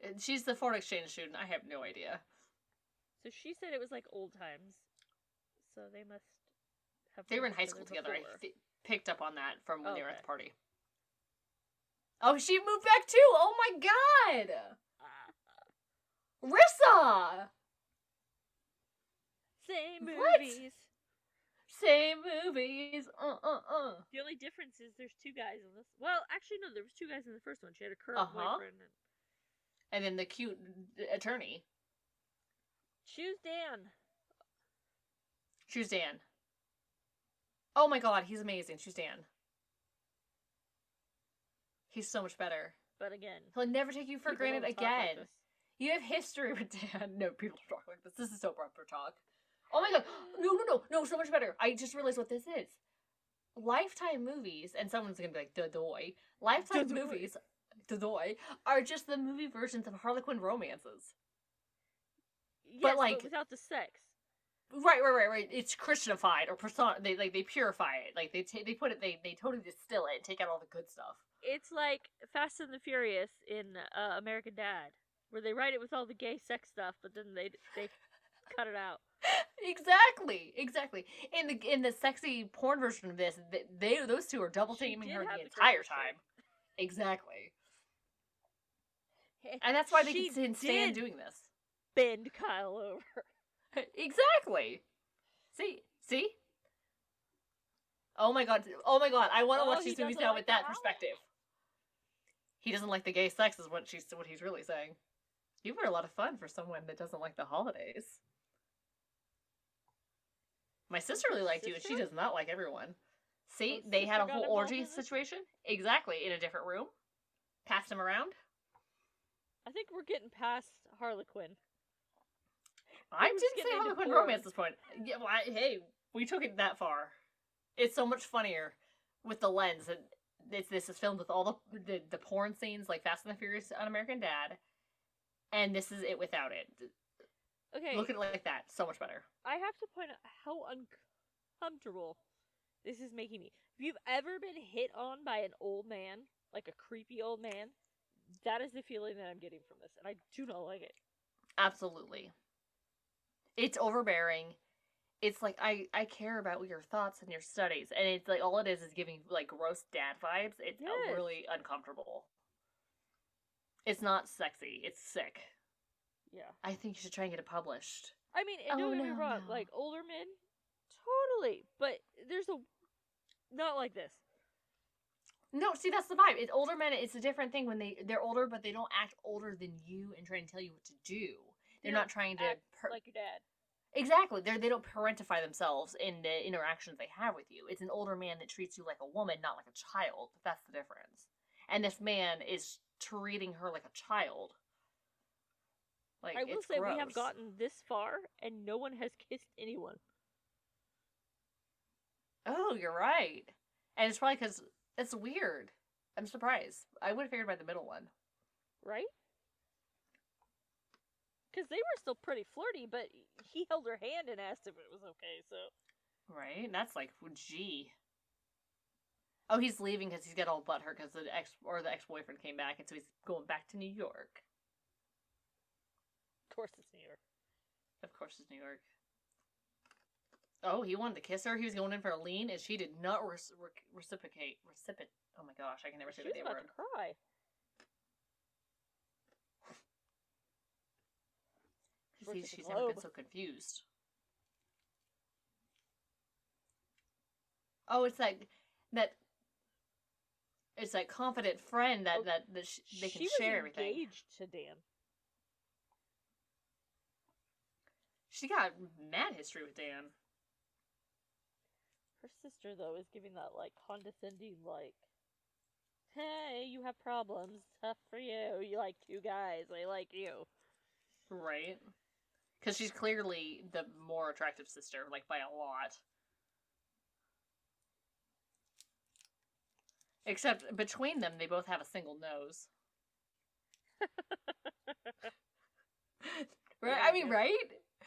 And She's the foreign exchange student. I have no idea. So she said it was like old times. So they must have. They were in high school together. I th- picked up on that from when they were at the party. Oh, she moved back too. Oh my god, [laughs] Risa. same What? movies. Same movies. Uh uh uh. The only difference is there's two guys in this. Well, actually, no. There was two guys in the first one. She had a current Uh-huh. boyfriend. And... And then the cute attorney. Choose Dan. Choose Dan. Oh my god, he's amazing. Choose Dan. He's so much better. But again, He'll never take you for granted don't like again. You have history [laughs] with Dan. No, people don't talk like this. This is so proper talk. Oh my god. [gasps] No, no, no, no, so much better. I just realized what this is. Lifetime movies, and someone's gonna be like, the doy. Lifetime movies, the doy, are just the movie versions of Harlequin romances. Yes, But, like- without the sex. Right, right, right, right. It's Christianified or person. They like they purify it. Like they ta- they put it. They they totally distill it and take out all the good stuff. It's like Fast and the Furious in uh, American Dad, where they write it with all the gay sex stuff, but then they they cut it out. [laughs] exactly, exactly. In the in the sexy porn version of this, th- they those two are double teaming her the entire time. Exactly, [laughs] and that's why they can stand doing this. bend Kyle over. [laughs] exactly. See, see. Oh my god! Oh my god! I want to Oh, watch these movies now like with that Kyle? perspective. He doesn't like the gay sex, is what she's what he's really saying. You were a lot of fun for someone that doesn't like the holidays. My sister really liked you, and she does not like everyone. See, So they had a whole orgy situation. Exactly, in a different room. Passed him around. I think we're getting past Harlequin. I didn't say Harlequin romance at this point. Yeah, well, I, hey, we took it that far. It's so much funnier with the lens. And it's, this is filmed with all the, the the porn scenes like Fast and the Furious on American Dad, and this is it without it. Okay, Look at it like that. So much better. I have to point out how uncomfortable this is making me. If you've ever been hit on by an old man, like a creepy old man, that is the feeling that I'm getting from this, and I do not like it. Absolutely. It's overbearing. It's like I I care about your thoughts and your studies, and it's like all it is is giving like gross dad vibes. It's uh, Yes. really uncomfortable. It's not sexy. It's sick. Yeah. I think you should try and get it published. I mean, and Oh, don't get me wrong, no. like older men, totally, but there's a not like this. No, see that's the vibe. It's older men. It's a different thing when they they're older, but they don't act older than you and try to tell you what to do. They're They not trying to act per- like your dad. exactly. They they don't parentify themselves in the interactions they have with you. It's an older man that treats you like a woman, not like a child. That's the difference. And this man is treating her like a child. Like I will it's say we have gotten this far, and no one has [laughs] kissed anyone. Oh, you're right. And it's probably because it's weird. I'm surprised. I would have figured by the middle one. right? Because they were still pretty flirty, but he held her hand and asked if it was okay. So Right? And that's like, gee. Oh, he's leaving because he's got all butthurt because the ex or the ex boyfriend came back, and so he's going back to New York. of course it's New York. Of course, it's New York. Oh, he wanted to kiss her. He was going in for a lean, and she did not res- re- reciprocate. Recipit. Oh my gosh, I can never say She the was damn about word. to cry. [laughs] See, she's never been so confused. Oh, it's like that. It's that confident friend that Oh, that, that sh- they can she was share everything. engaged to Dan. She got mad history with Dan. Her sister though is giving that like condescending like, "Hey, you have problems. Tough for you. You like two guys. I like you." Right. Because she's clearly the more attractive sister, like by a lot. Except between them, they both have a single nose. [laughs] [laughs] right? I mean, right?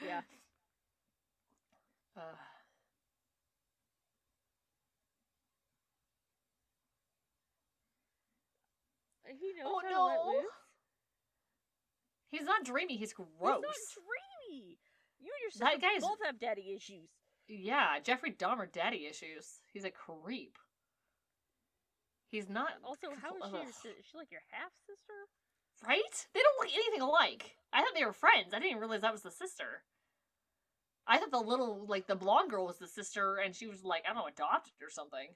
yeah. Uh, He knows Oh, how to let no. loose. he's not dreamy. He's gross. He's not dreamy. You and your sister That guy's- both have daddy issues. yeah, Jeffrey Dahmer, daddy issues. He's a creep. He's not. Uh, also, how is she? Your, is she like your half sister? Right? They don't look anything alike. I thought they were friends. I didn't realize that was the sister. I thought the little, like, the blonde girl was the sister, and she was, like, I don't know, adopted or something.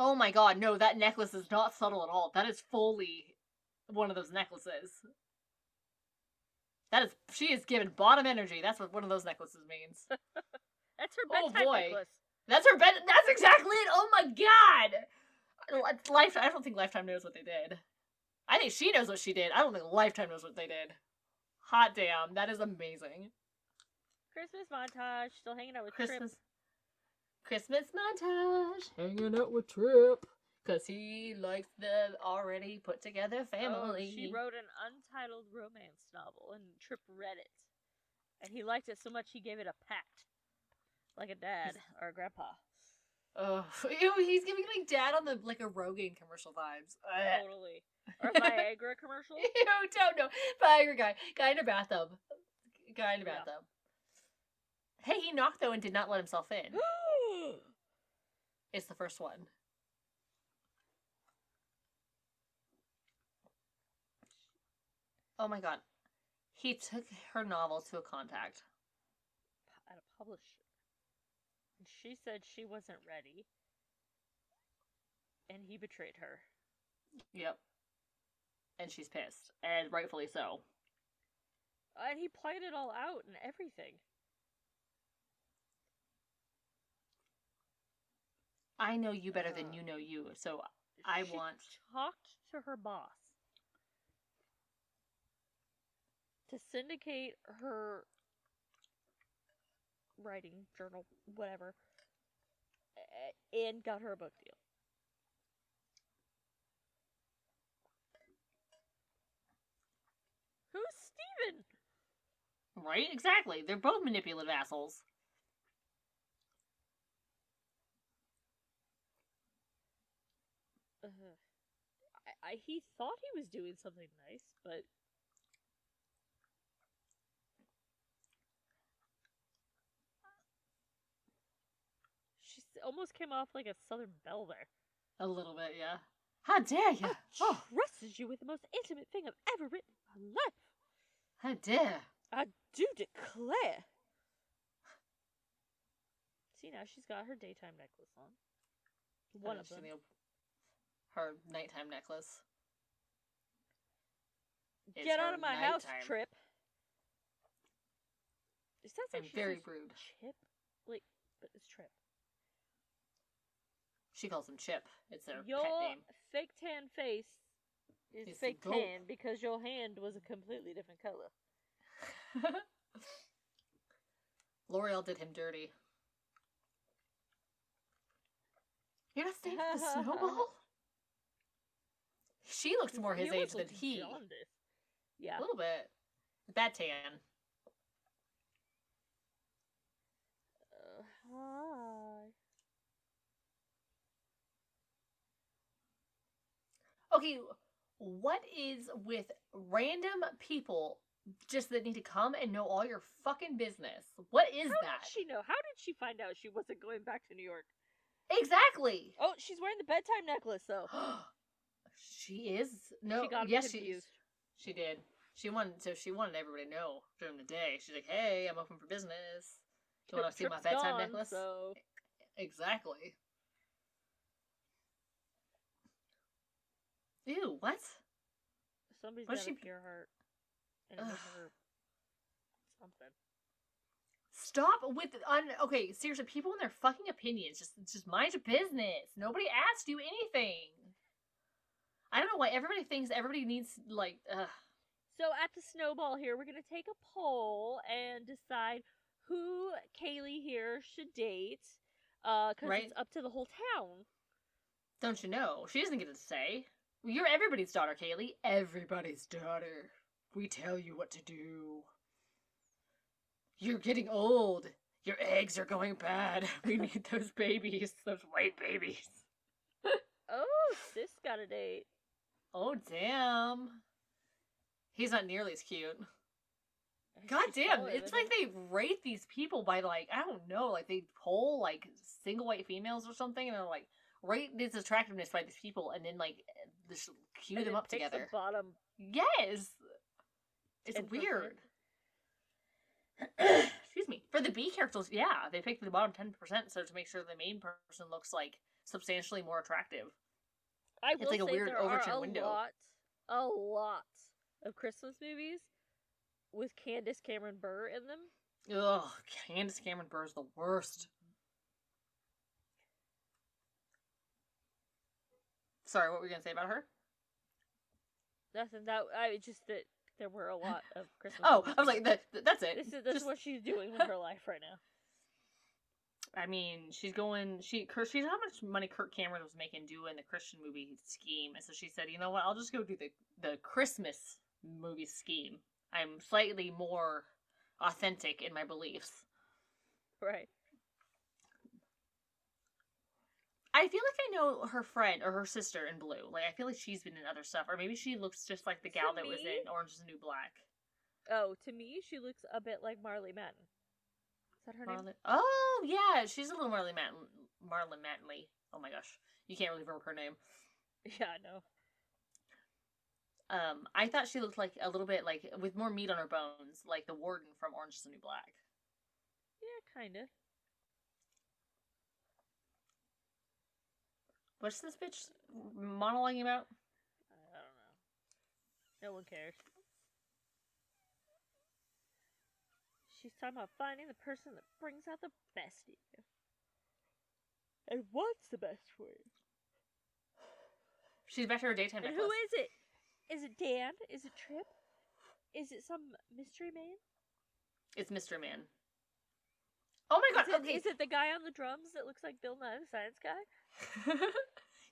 Oh my god, no, that necklace is not subtle at all. That is fully one of those necklaces. That is, she is given bottom energy. That's what one of those necklaces means. [laughs] That's her Oh, boy. necklace. That's her bed. That's exactly it. Oh my god. Lifetime. I don't think Lifetime knows what they did. I think she knows what she did. I don't think Lifetime knows what they did. Hot damn, that is amazing. Christmas montage. Still hanging out with Christmas. Trip. Christmas montage. Hanging out with Trip. Cause he likes the already put together oh, family. Oh, she wrote an untitled romance novel, and Trip read it, and he liked it so much he gave it a pat, like a dad or a grandpa. Oh, [laughs] ew, he's giving like dad on the like a Rogaine commercial vibes. Totally. Or a Viagra [laughs] commercial. Ew, don't know. Viagra guy. Guy in a bathtub. Guy in a Yeah. bathtub. Hey, he knocked though and did not let himself in. [gasps] [gasps] [gasps] It's the first one. Oh my god. He took her novel to a contact. At a publisher. And she said she wasn't ready. And he betrayed her. Yep. And she's pissed. And rightfully so. And he played it all out and everything. I know you better than you know you, so I she want talked to her boss to syndicate her writing journal, whatever, and got her a book deal. Who's Steven? Right? Exactly. They're both manipulative assholes. Ugh. I, he thought he was doing something nice, but she almost came off like a Southern belle there. A little bit, yeah. How dare you? Oh, trusted you with the most intimate thing I've ever written in my life. how dare. I do declare. See now she's got her daytime necklace on. One of them. Her nighttime necklace. It's Get out of my house. Trip. It sounds like I'm very rude. Chip, like, but it's Trip. She calls him Chip. It's their Your pet name. fake tan face is It's fake tan because your hand was a completely different color. [laughs] L'Oreal did him dirty. You're not staying for the [laughs] snowball? She looks more his age than he. jaundiced. Yeah. A little bit. Bad tan. Uh, hi. Okay, what is with random people just that need to come and know all your fucking business? What is How that? did she know? How did she find out she wasn't going back to New York? Exactly. Oh, she's wearing the bedtime necklace though. [gasps] [gasps] [gasps] she is no. she got yes, she confused. she did. She wanted so she wanted everybody to know during the day. She's like, "Hey, I'm open for business. Do You want to see my bedtime gone, necklace?" So Exactly. Ew, what? somebody's What's got a she- pure heart. And it her something. Stop with un. Okay, seriously, people and their fucking opinions. Just, just mind your business. Nobody asked you anything. I don't know why everybody thinks everybody needs like. Ugh. So at the snowball here, we're gonna take a poll and decide who Kaylee here should date. Uh, cause Right. it's up to the whole town. Don't you know? She doesn't get to say. You're everybody's daughter, Kaylee. Everybody's daughter. We tell you what to do. You're getting old. Your eggs are going bad. [laughs] We need those babies, those white babies. [laughs] Oh, sis got a date. Oh, damn. He's not nearly as cute. God damn, it's like they rate these people by like, I don't know, like they poll like single white females or something and they're like, rate this attractiveness by these people and then like just cue And them up picks the together. bottom. Yes. It's 10%. weird. [coughs] Excuse me. For the B characters, yeah, they picked the bottom 10% so to make sure the main person looks like substantially more attractive. I It's will like a say weird there Overton are a window. lot, a lot of Christmas movies with Candace Cameron Bure in them. Ugh, Candace Cameron Bure is the worst. Sorry, what were you gonna say about her? Nothing that I just that there were a lot of Christmas. Oh, movies I was like, that, that- that's it. This is this Just- is what she's doing with her [laughs] life right now. I mean, she's going. She Kurt- she's how much money Kirk Cameron was making doing the Christian movie scheme, and so she said, you know what, I'll just go do the the Christmas movie scheme. I'm slightly more authentic in my beliefs. Right. I feel like I know her friend or her sister in blue. Like I feel like she's been in other stuff, or maybe she looks just like the gal To that was in Orange Is the New Black. Oh, to me, she looks a bit like Marley Matten. That her name? Oh yeah, she's a little Marlon Matten. Marlon Mattenly. Oh my gosh, you can't really remember her name. [laughs] Yeah, I know. Um, I thought she looked like a little bit like with more meat on her bones, like the warden from Orange Is the New Black. Yeah, kind of. What's this bitch monologuing about? I don't know. No one cares. She's talking about finding the person that brings out the best in you. And what's the best for you? She's back to her daytime And necklace. who is it? Is it Dan? Is it Trip? Is it some mystery man? It's Mr. Man. Oh my Is god, it, okay. is it the guy on the drums that looks like Bill Nye the Science Guy? [laughs]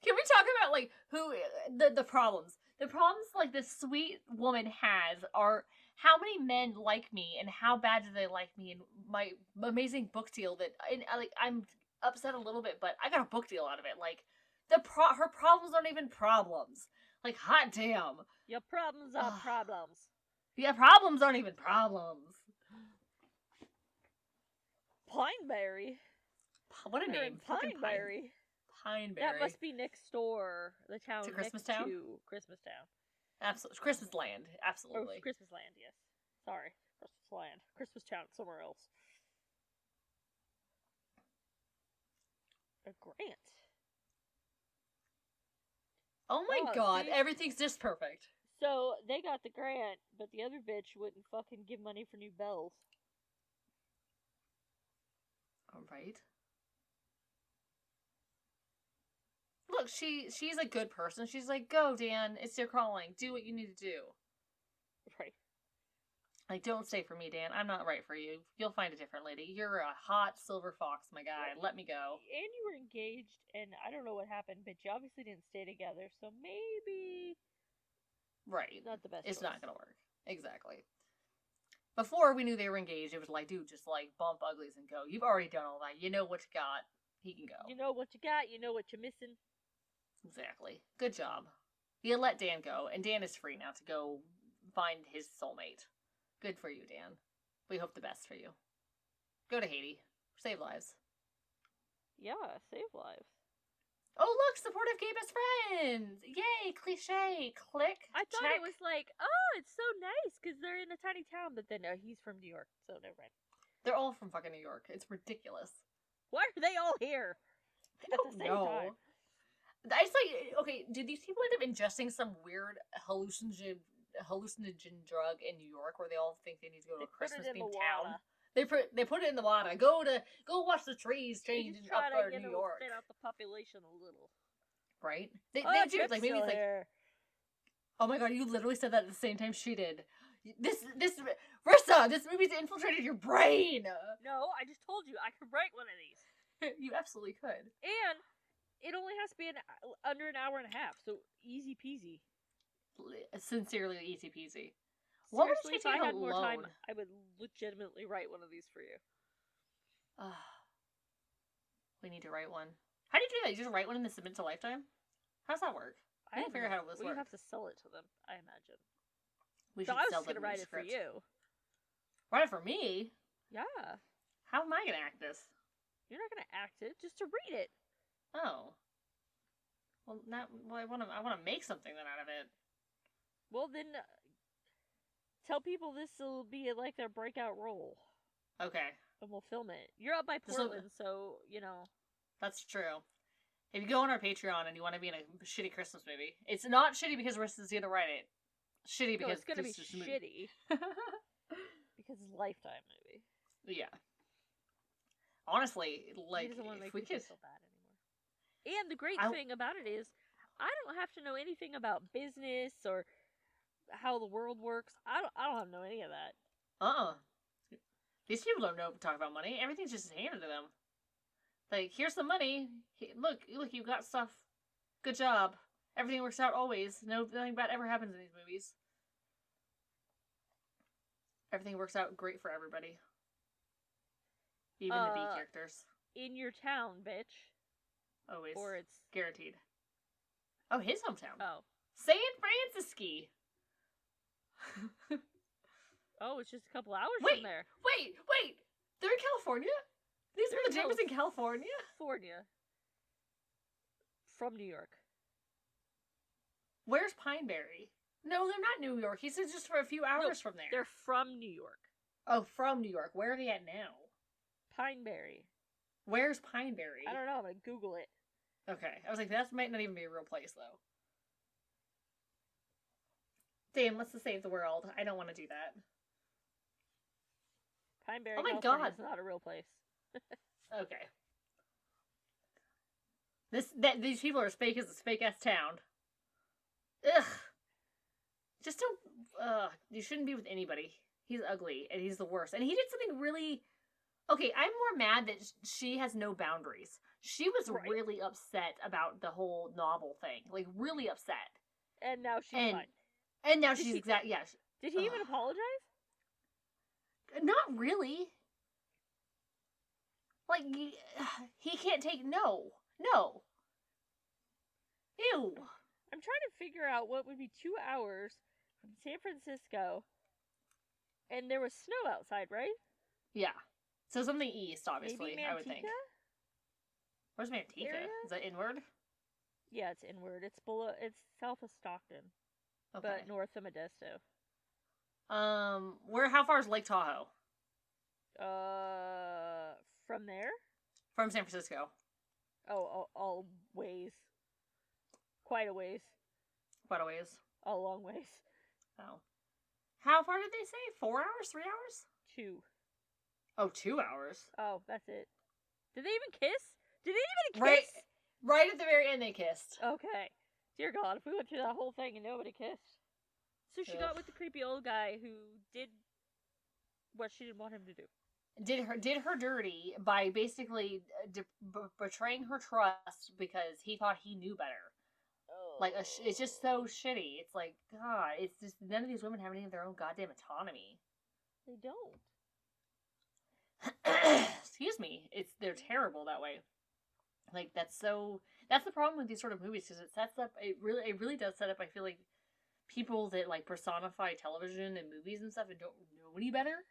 Can we talk about like who the the problems? The problems like this sweet woman has are how many men like me and how bad do they like me and my amazing book deal that and I, like I'm upset a little bit, but I got a book deal out of it. Like the pro her problems aren't even problems. Like hot damn. Your problems are Ugh. problems. Yeah, problems aren't even problems. Pineberry. What a They're name. Pineberry. Pineberry. That must be next door, the town To Christmas Town? to Christmas Town. Absolutely. Christmas land. Or Absolutely. Christmas Land, yes. Sorry, Christmas Land. Christmas Town, somewhere else. A grant. Oh my Oh, god, see? everything's just perfect. So they got the grant, but the other bitch wouldn't fucking give money for new bells. All right. Look, she she's a good person. She's like, "Go, Dan. It's your calling. Do what you need to do." Right. Like, don't stay for me, Dan. I'm not right for you. You'll find a different lady. You're a hot silver fox, my guy. Let me go. And you were engaged, and I don't know what happened, but you obviously didn't stay together, so maybe Right. not the best. It's choice. not gonna work. Exactly. Before we knew they were engaged, it was like, dude, just like bump uglies and go. You've already done all that. You know what you got. He can go. You know what you got. You know what you're missing. Exactly. Good job. You let Dan go, and Dan is free now to go find his soulmate. Good for you, Dan. We hope the best for you. Go to Haiti. Save lives. Yeah, save lives. Oh, look, supportive gay best friends! Yay, cliche. Click. I thought check. it was like, oh, it's so nice because they're in a tiny town, but then no, he's from New York, so never mind. They're all from fucking New York. It's ridiculous. Why are they all here at the same know. time? I just like eh, okay. Did these people end up ingesting some weird hallucinogen hallucinogen drug in New York where they all think they need to go to They a Christmas the themed town? water. They put they put it in the water. Go to go watch the trees change in upper New York, thin out the population a little. right? They, oh, they do like maybe it's like here. oh my god, you literally said that at the same time she did. This this Risa, this movie's infiltrated your brain. No, I just told you I could write one of these, [laughs] you absolutely could. and it only has to be an under an hour and a half, so easy peasy. Sincerely, easy peasy. What would Seriously, if I had more time. I would legitimately write one of these for you. Ah. we need to write one. How do you do that? You just write one and then submit to Lifetime? How does that work? I have figure out how this well, works. have to sell it to them, I imagine. We so should I was sell just gonna write it for you. Write it for me? Yeah, How am I gonna act this? you're not gonna act it, just to read it. Oh. Well, not. Well, I want to. I want to make something then out of it. Well, then uh, tell people this will be like their breakout role, Okay, and we'll film it. You're up by Portland, so you know. that's true. If you go on our Patreon and you want to be in a shitty Christmas movie, it's not shitty because Risa's gonna write it. Shitty No, because it's gonna be this is a movie. shitty [laughs] because it's a lifetime movie. yeah. Honestly, like he doesn't want to make if we could, feel bad anymore. And the great I- thing about it is, I don't have to know anything about business or how the world works. I don't. I don't have to know any of that. Uh-uh. These people don't know talk about money. Everything's just handed to them. Like, here's the money. Look, look, you got stuff. Good job. Everything works out always. No, nothing bad ever happens in these movies. Everything works out great for everybody. Even the B Uh, characters. In your town, bitch. Always. Or it's guaranteed. Oh, his hometown. oh San Francisco. [laughs] oh, it's just a couple hours Wait. from there. wait, wait. They're in California? These They're are the James in California? California. From New York. Where's Pineberry? No, they're not New York. He said just for a few hours from there. They're from New York. Oh, from New York. Where are they at now? Pineberry. Where's Pineberry? I don't know. I'm gonna Google it. Okay. I was like, that might not even be a real place, though. Damn, let's save the world. I don't want to do that. Pineberry. Oh my California God. it's not a real place. [laughs] Okay. This that these people are as fake as this fake ass town. Ugh. Just don't. Ugh. You shouldn't be with anybody. He's ugly and he's the worst. And he did something really. Okay, I'm more mad that she has no boundaries. She was Right. really upset about the whole novel thing. Like really upset. And now she's And- fine. And now Did she's she- exact. Yeah. sh- Did he even apologize? Not really. Like [sighs] he, can't take no, no. Ew. I'm trying to figure out what would be two hours from San Francisco, and there was snow outside, right? Yeah. So something east, obviously. I would think. Where's Manteca? area? Is that inward? Yeah, it's inward. It's below. It's south of Stockton, Okay. but north of Modesto. um, where? How far is Lake Tahoe Uh, from there? from San Francisco? Oh, all, all ways. Quite a ways. Quite a ways. A long ways. Oh. How far did they say? Four hours? Three hours? Two. Oh, two hours. Oh, that's it. Did they even kiss? Did anybody kiss? Right right at the very end, they kissed. Okay. Dear God, if we went through that whole thing and nobody kissed. So she Ugh. got with the creepy old guy who did what she didn't want him to do. did her did her dirty by basically uh, de- b- betraying her trust because he thought he knew better. Oh. Like a sh- it's just so shitty. It's like God. It's just none of these women have any of their own goddamn autonomy. they don't. [coughs] Excuse me. It's they're terrible that way. Like that's so. That's the problem with these sort of movies because it sets up. It really it really does set up. I feel like people that like personify television and movies and stuff and don't know any better.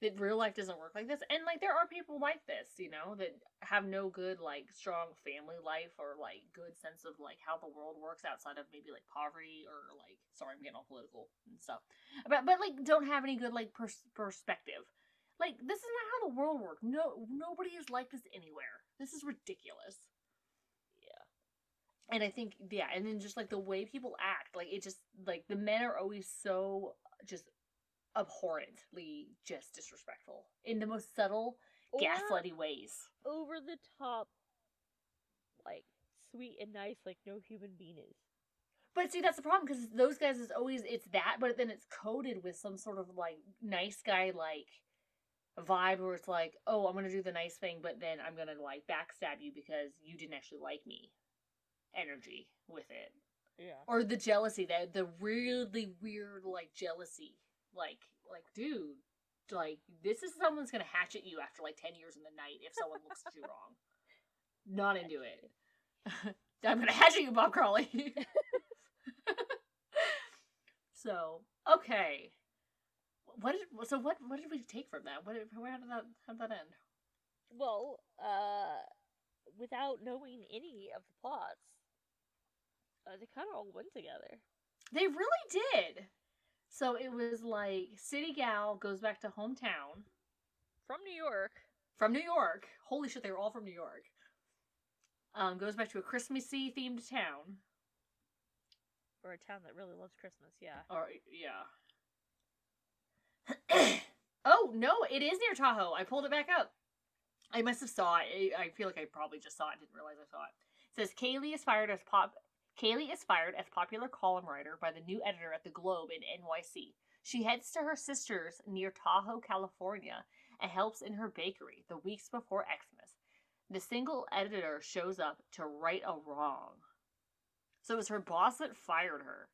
That real life doesn't work like this, and like there are people like this, you know, that have no good like strong family life or like good sense of like how the world works outside of maybe like poverty or like sorry I'm getting all political and stuff, but but like don't have any good like pers- perspective. Like this is not how the world works. No, nobody is like this anywhere. This is ridiculous. Yeah. And I think yeah, and then just like the way people act, like it just like the men are always so just abhorrently just disrespectful in the most subtle, Or gaslighty ways. over the top, like sweet and nice, like no human being is. But see, that's the problem because those guys is always it's that, but then it's coded with some sort of like nice guy like vibe where it's like, oh, I'm gonna do the nice thing, but then I'm gonna like backstab you because you didn't actually like me. Energy with it, Yeah. or the jealousy that the really weird like jealousy, like like dude, like this is someone's gonna hatchet you after like ten years in the night if someone looks at you wrong. Not into it. I'm gonna hatchet you, Bob Crawley. [laughs] [laughs] so okay, what did so what what did we take from that? What where did that how did that end? Well, uh, without knowing any of the plots, uh, they kind of all went together. They really did. So it was like City Gal goes back to hometown From New York. from New York. Holy shit, they were all from New York. Um, goes back to a Christmassy themed town. Or a town that really loves Christmas, yeah. Or yeah. [coughs] oh no, it is near Tahoe. I pulled it back up. I must have saw it. I feel like I probably just saw it. Didn't realize I saw it. It says Kaylee is fired as pop. Kaylee is fired as popular column writer by the new editor at the Globe in NYC. She heads to her sister's near Tahoe, California, and helps in her bakery the weeks before Xmas. The single editor shows up to right a wrong. So it was her boss that fired her.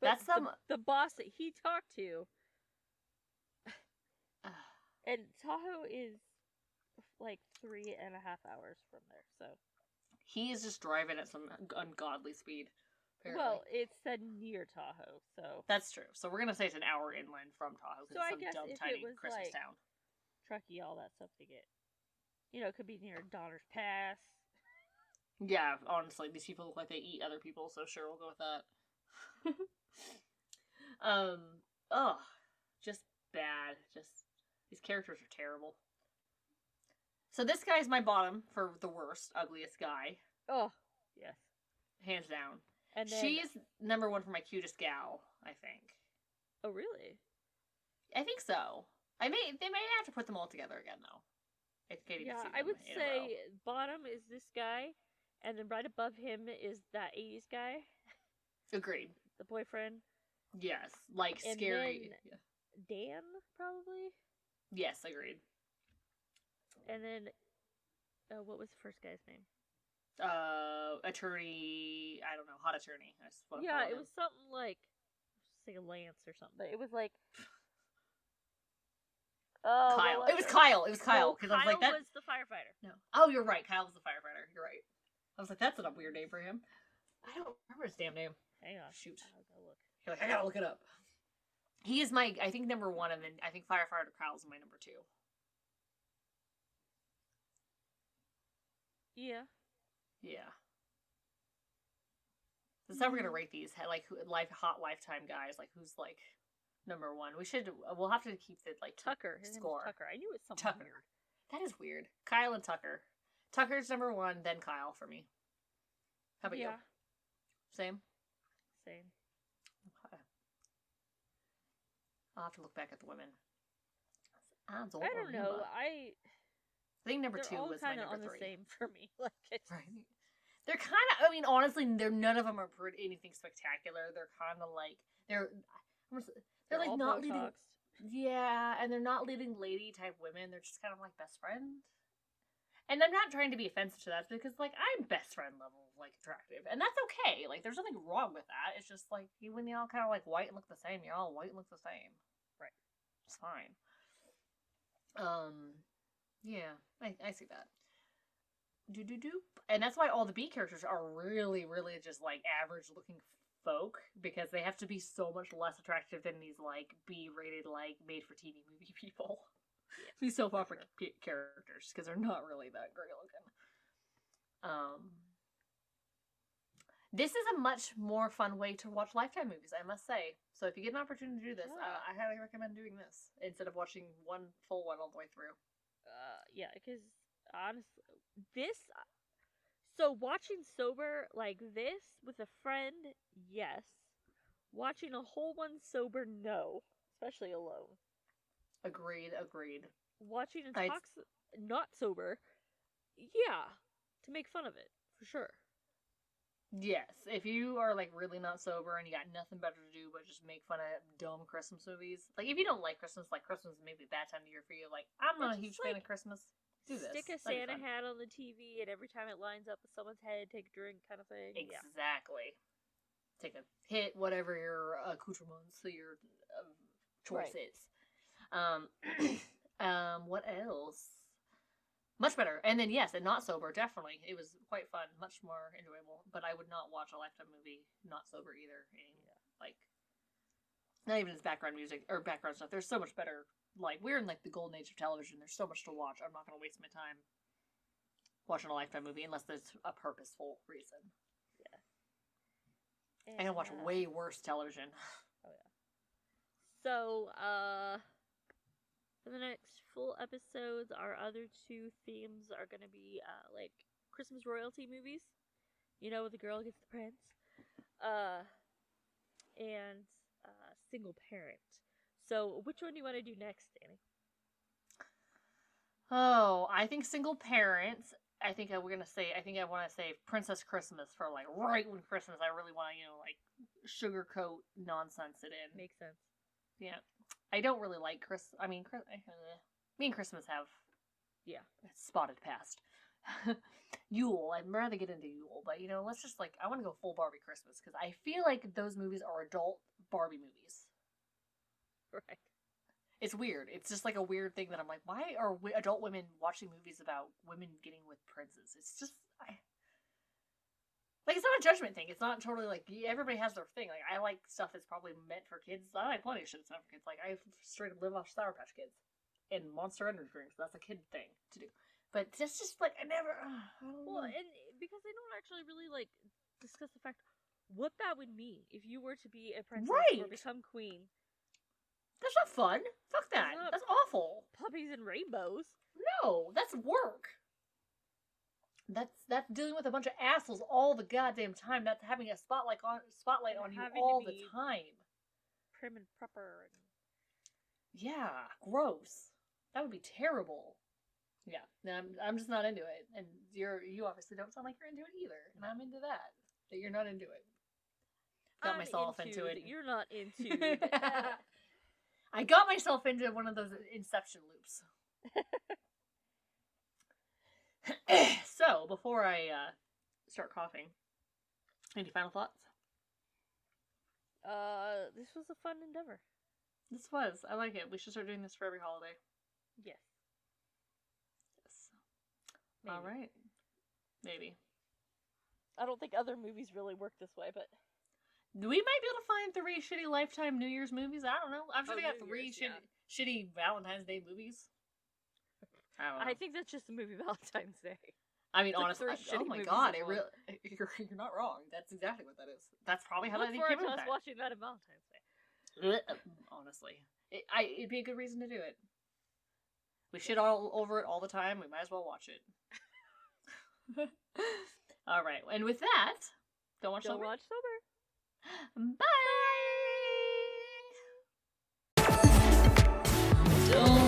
But That's the- some The, boss that he talked to, [sighs] and Tahoe is like three and a half hours from there, so. He is just driving at some ungodly speed. Apparently. Well, it said near Tahoe, so. that's true. So we're gonna say it's an hour inland from Tahoe. So it's I some guess dumb if it tiny was, Christmas like- town. Truckee, all that stuff to get. You know, it could be near Donner's Pass. Yeah, honestly, these people look like they eat other people, so sure, we'll go with that. [laughs] um, ugh, just bad. Just these characters are terrible. So this guy's my bottom for the worst, ugliest guy, Oh, yes. hands down. And then. She's number one for my cutest gal, I think. Oh, really? I think so. I may they may have to put them all together again though. I Yeah, see I would in a row. say bottom is this guy, and then right above him is that 80s guy, agreed. the boyfriend. Yes, like And scary. then- Dan, probably? Yes, agreed. And then. Oh, what was the first guy's name? Uh, attorney. I don't know, hot attorney. I'm yeah, it him. was something like. Say Lance or something, but it was like. [sighs] Oh, what Kyle. It was it? Kyle. It was Kyle because I was like that. was the firefighter. No. Oh, you're right. Kyle was the firefighter. You're right. I was like, that's not a weird name for him. I don't remember his damn name. Hang on. Shoot. I'll go look. You're like, I gotta look it up. He is my, I think number one, and then I think firefighter Kyle's my number two. Yeah. Yeah. That's how we're gonna mm-hmm. rate these. Like who, life hot lifetime guys. Like who's like number one? We should. We'll have to keep the like Tucker. His Score. Tucker. I knew it was something Tucker. weird. That is weird. Kyle and Tucker. Tucker's number one, then Kyle for me. How about yeah. you? Same. Same. Okay. I'll have to look back at the women. I don't, I don't know. I I think number they're two was my kind of number on three. the same for me. [laughs] Like it's Right. They're kind of. I mean, honestly, they're none of them are pretty, anything spectacular. They're kind of like they're. I'm just- They're, like not leading. Yeah, and they're not leading lady type women. They're just kind of like best friend. And I'm not trying to be offensive to that because like I'm best friend level like attractive, and that's okay. Like there's nothing wrong with that. It's just like you when you all kind of like white and look the same, you're all white and look the same. It's fine. Um, yeah, I I see that. Do do do, and that's why all the B characters are really really just like average looking folk because they have to be so much less attractive than these like B rated like made [laughs] for TV movie people. These soap opera sure. characters because they're not really that great looking. Um, this is a much more fun way to watch Lifetime movies, I must say. So if you get an opportunity to do this, Yeah. uh, I highly recommend doing this instead of watching one full one all the way through. Uh, yeah, because honestly, this. So watching sober like this with a friend, yes. Watching a whole one sober, no. Especially alone. Agreed, agreed. Watching a talks not sober, yeah, to make fun of it for sure. Yes, if you are like really not sober and you got nothing better to do but just make fun of dumb Christmas movies, like if you don't like Christmas, like Christmas is maybe a bad time of year for you. Like I'm not a huge fan of Christmas. Do this. Stick a Santa hat on the TV, and every time it lines up with someone's head, take a drink, kind of thing. Yeah. Exactly. Take a hit, whatever your accoutrements, so your uh, choice Right. is. Um, [clears throat] um, what else? Much better. And then yes, and not sober, definitely. It was quite fun, much more enjoyable. But I would not watch a lifetime movie not sober either. And, Like, not even as background music or background stuff. There's so much better. Like we're in like the golden age of television. There's so much to watch. I'm not gonna waste my time watching a lifetime movie unless there's a purposeful reason. Yeah. I can watch And, uh, way worse television. Oh yeah. So, uh, for the next full episodes, our other two themes are going to be, uh, like Christmas royalty movies. You know, the girl gets the prince. Uh, and, uh, single parent. So, which one do you want to do next, Danny? Oh, I think single parents. I think I, we're gonna say. I think I want to say Princess Christmas for like right when Christmas. I really want to you know like sugarcoat nonsense it in. Makes sense. Yeah, I don't really like Chris. I mean, Chris, uh, me and Christmas have Yeah. spotted past. [laughs] Yule, I'd rather get into Yule, but you know, let's just like I want to go full Barbie Christmas because I feel like those movies are adult Barbie movies. [laughs] Right. It's weird. It's just like a weird thing that I'm like, why are we, adult women watching movies about women getting with princes? It's just, I, like, it's not a judgment thing. It's not totally like everybody has their thing. Like, I like stuff that's probably meant for kids. I like plenty of shit that's meant for kids. Like, I straight up live off Sour Patch Kids and Monster Energy drinks. That's a kid thing to do. But that's just like I never. Uh, I don't Well, and because they don't actually really, like, discuss the fact what that would mean if you were to be a princess or become queen. that's not fun. Fuck that. That's awful. Puppies and rainbows. No, that's work. That's that's dealing with a bunch of assholes all the goddamn time. That's having a spotlight on spotlight And on you all the time. Prim and proper. And... Yeah, gross. That would be terrible. Yeah, no, I'm I'm just not into it, and you're you obviously don't sound like you're into it either, and I'm into that. That you're not into it. Got I'm myself into, it. You're not into. [laughs] I got myself into one of those inception loops. [laughs] [coughs] so before I uh, start coughing, any final thoughts? uh, this was a fun endeavor. This was. I like it. We should start doing this for every holiday. Yes. Yes. Maybe. All right. Maybe. I don't think other movies really work this way, but We might be able to find three shitty Lifetime New Year's movies. I don't know. I'm sure Oh, they got New three Year's, shitty, yeah. shitty Valentine's Day movies. I, I think that's just the movie [laughs] Valentine's Day. I mean, honestly, like oh my god, it really, [laughs] you're, you're not wrong. That's exactly what that is. That's probably how Look I think forward to watching that on Valentine's Day. Um, honestly, it, I, it'd be a good reason to do it. We shit all over it all the time. We might as well watch it. [laughs] all right, and with that, don't watch don't sober. watch sober. Bye. Bye. Don't.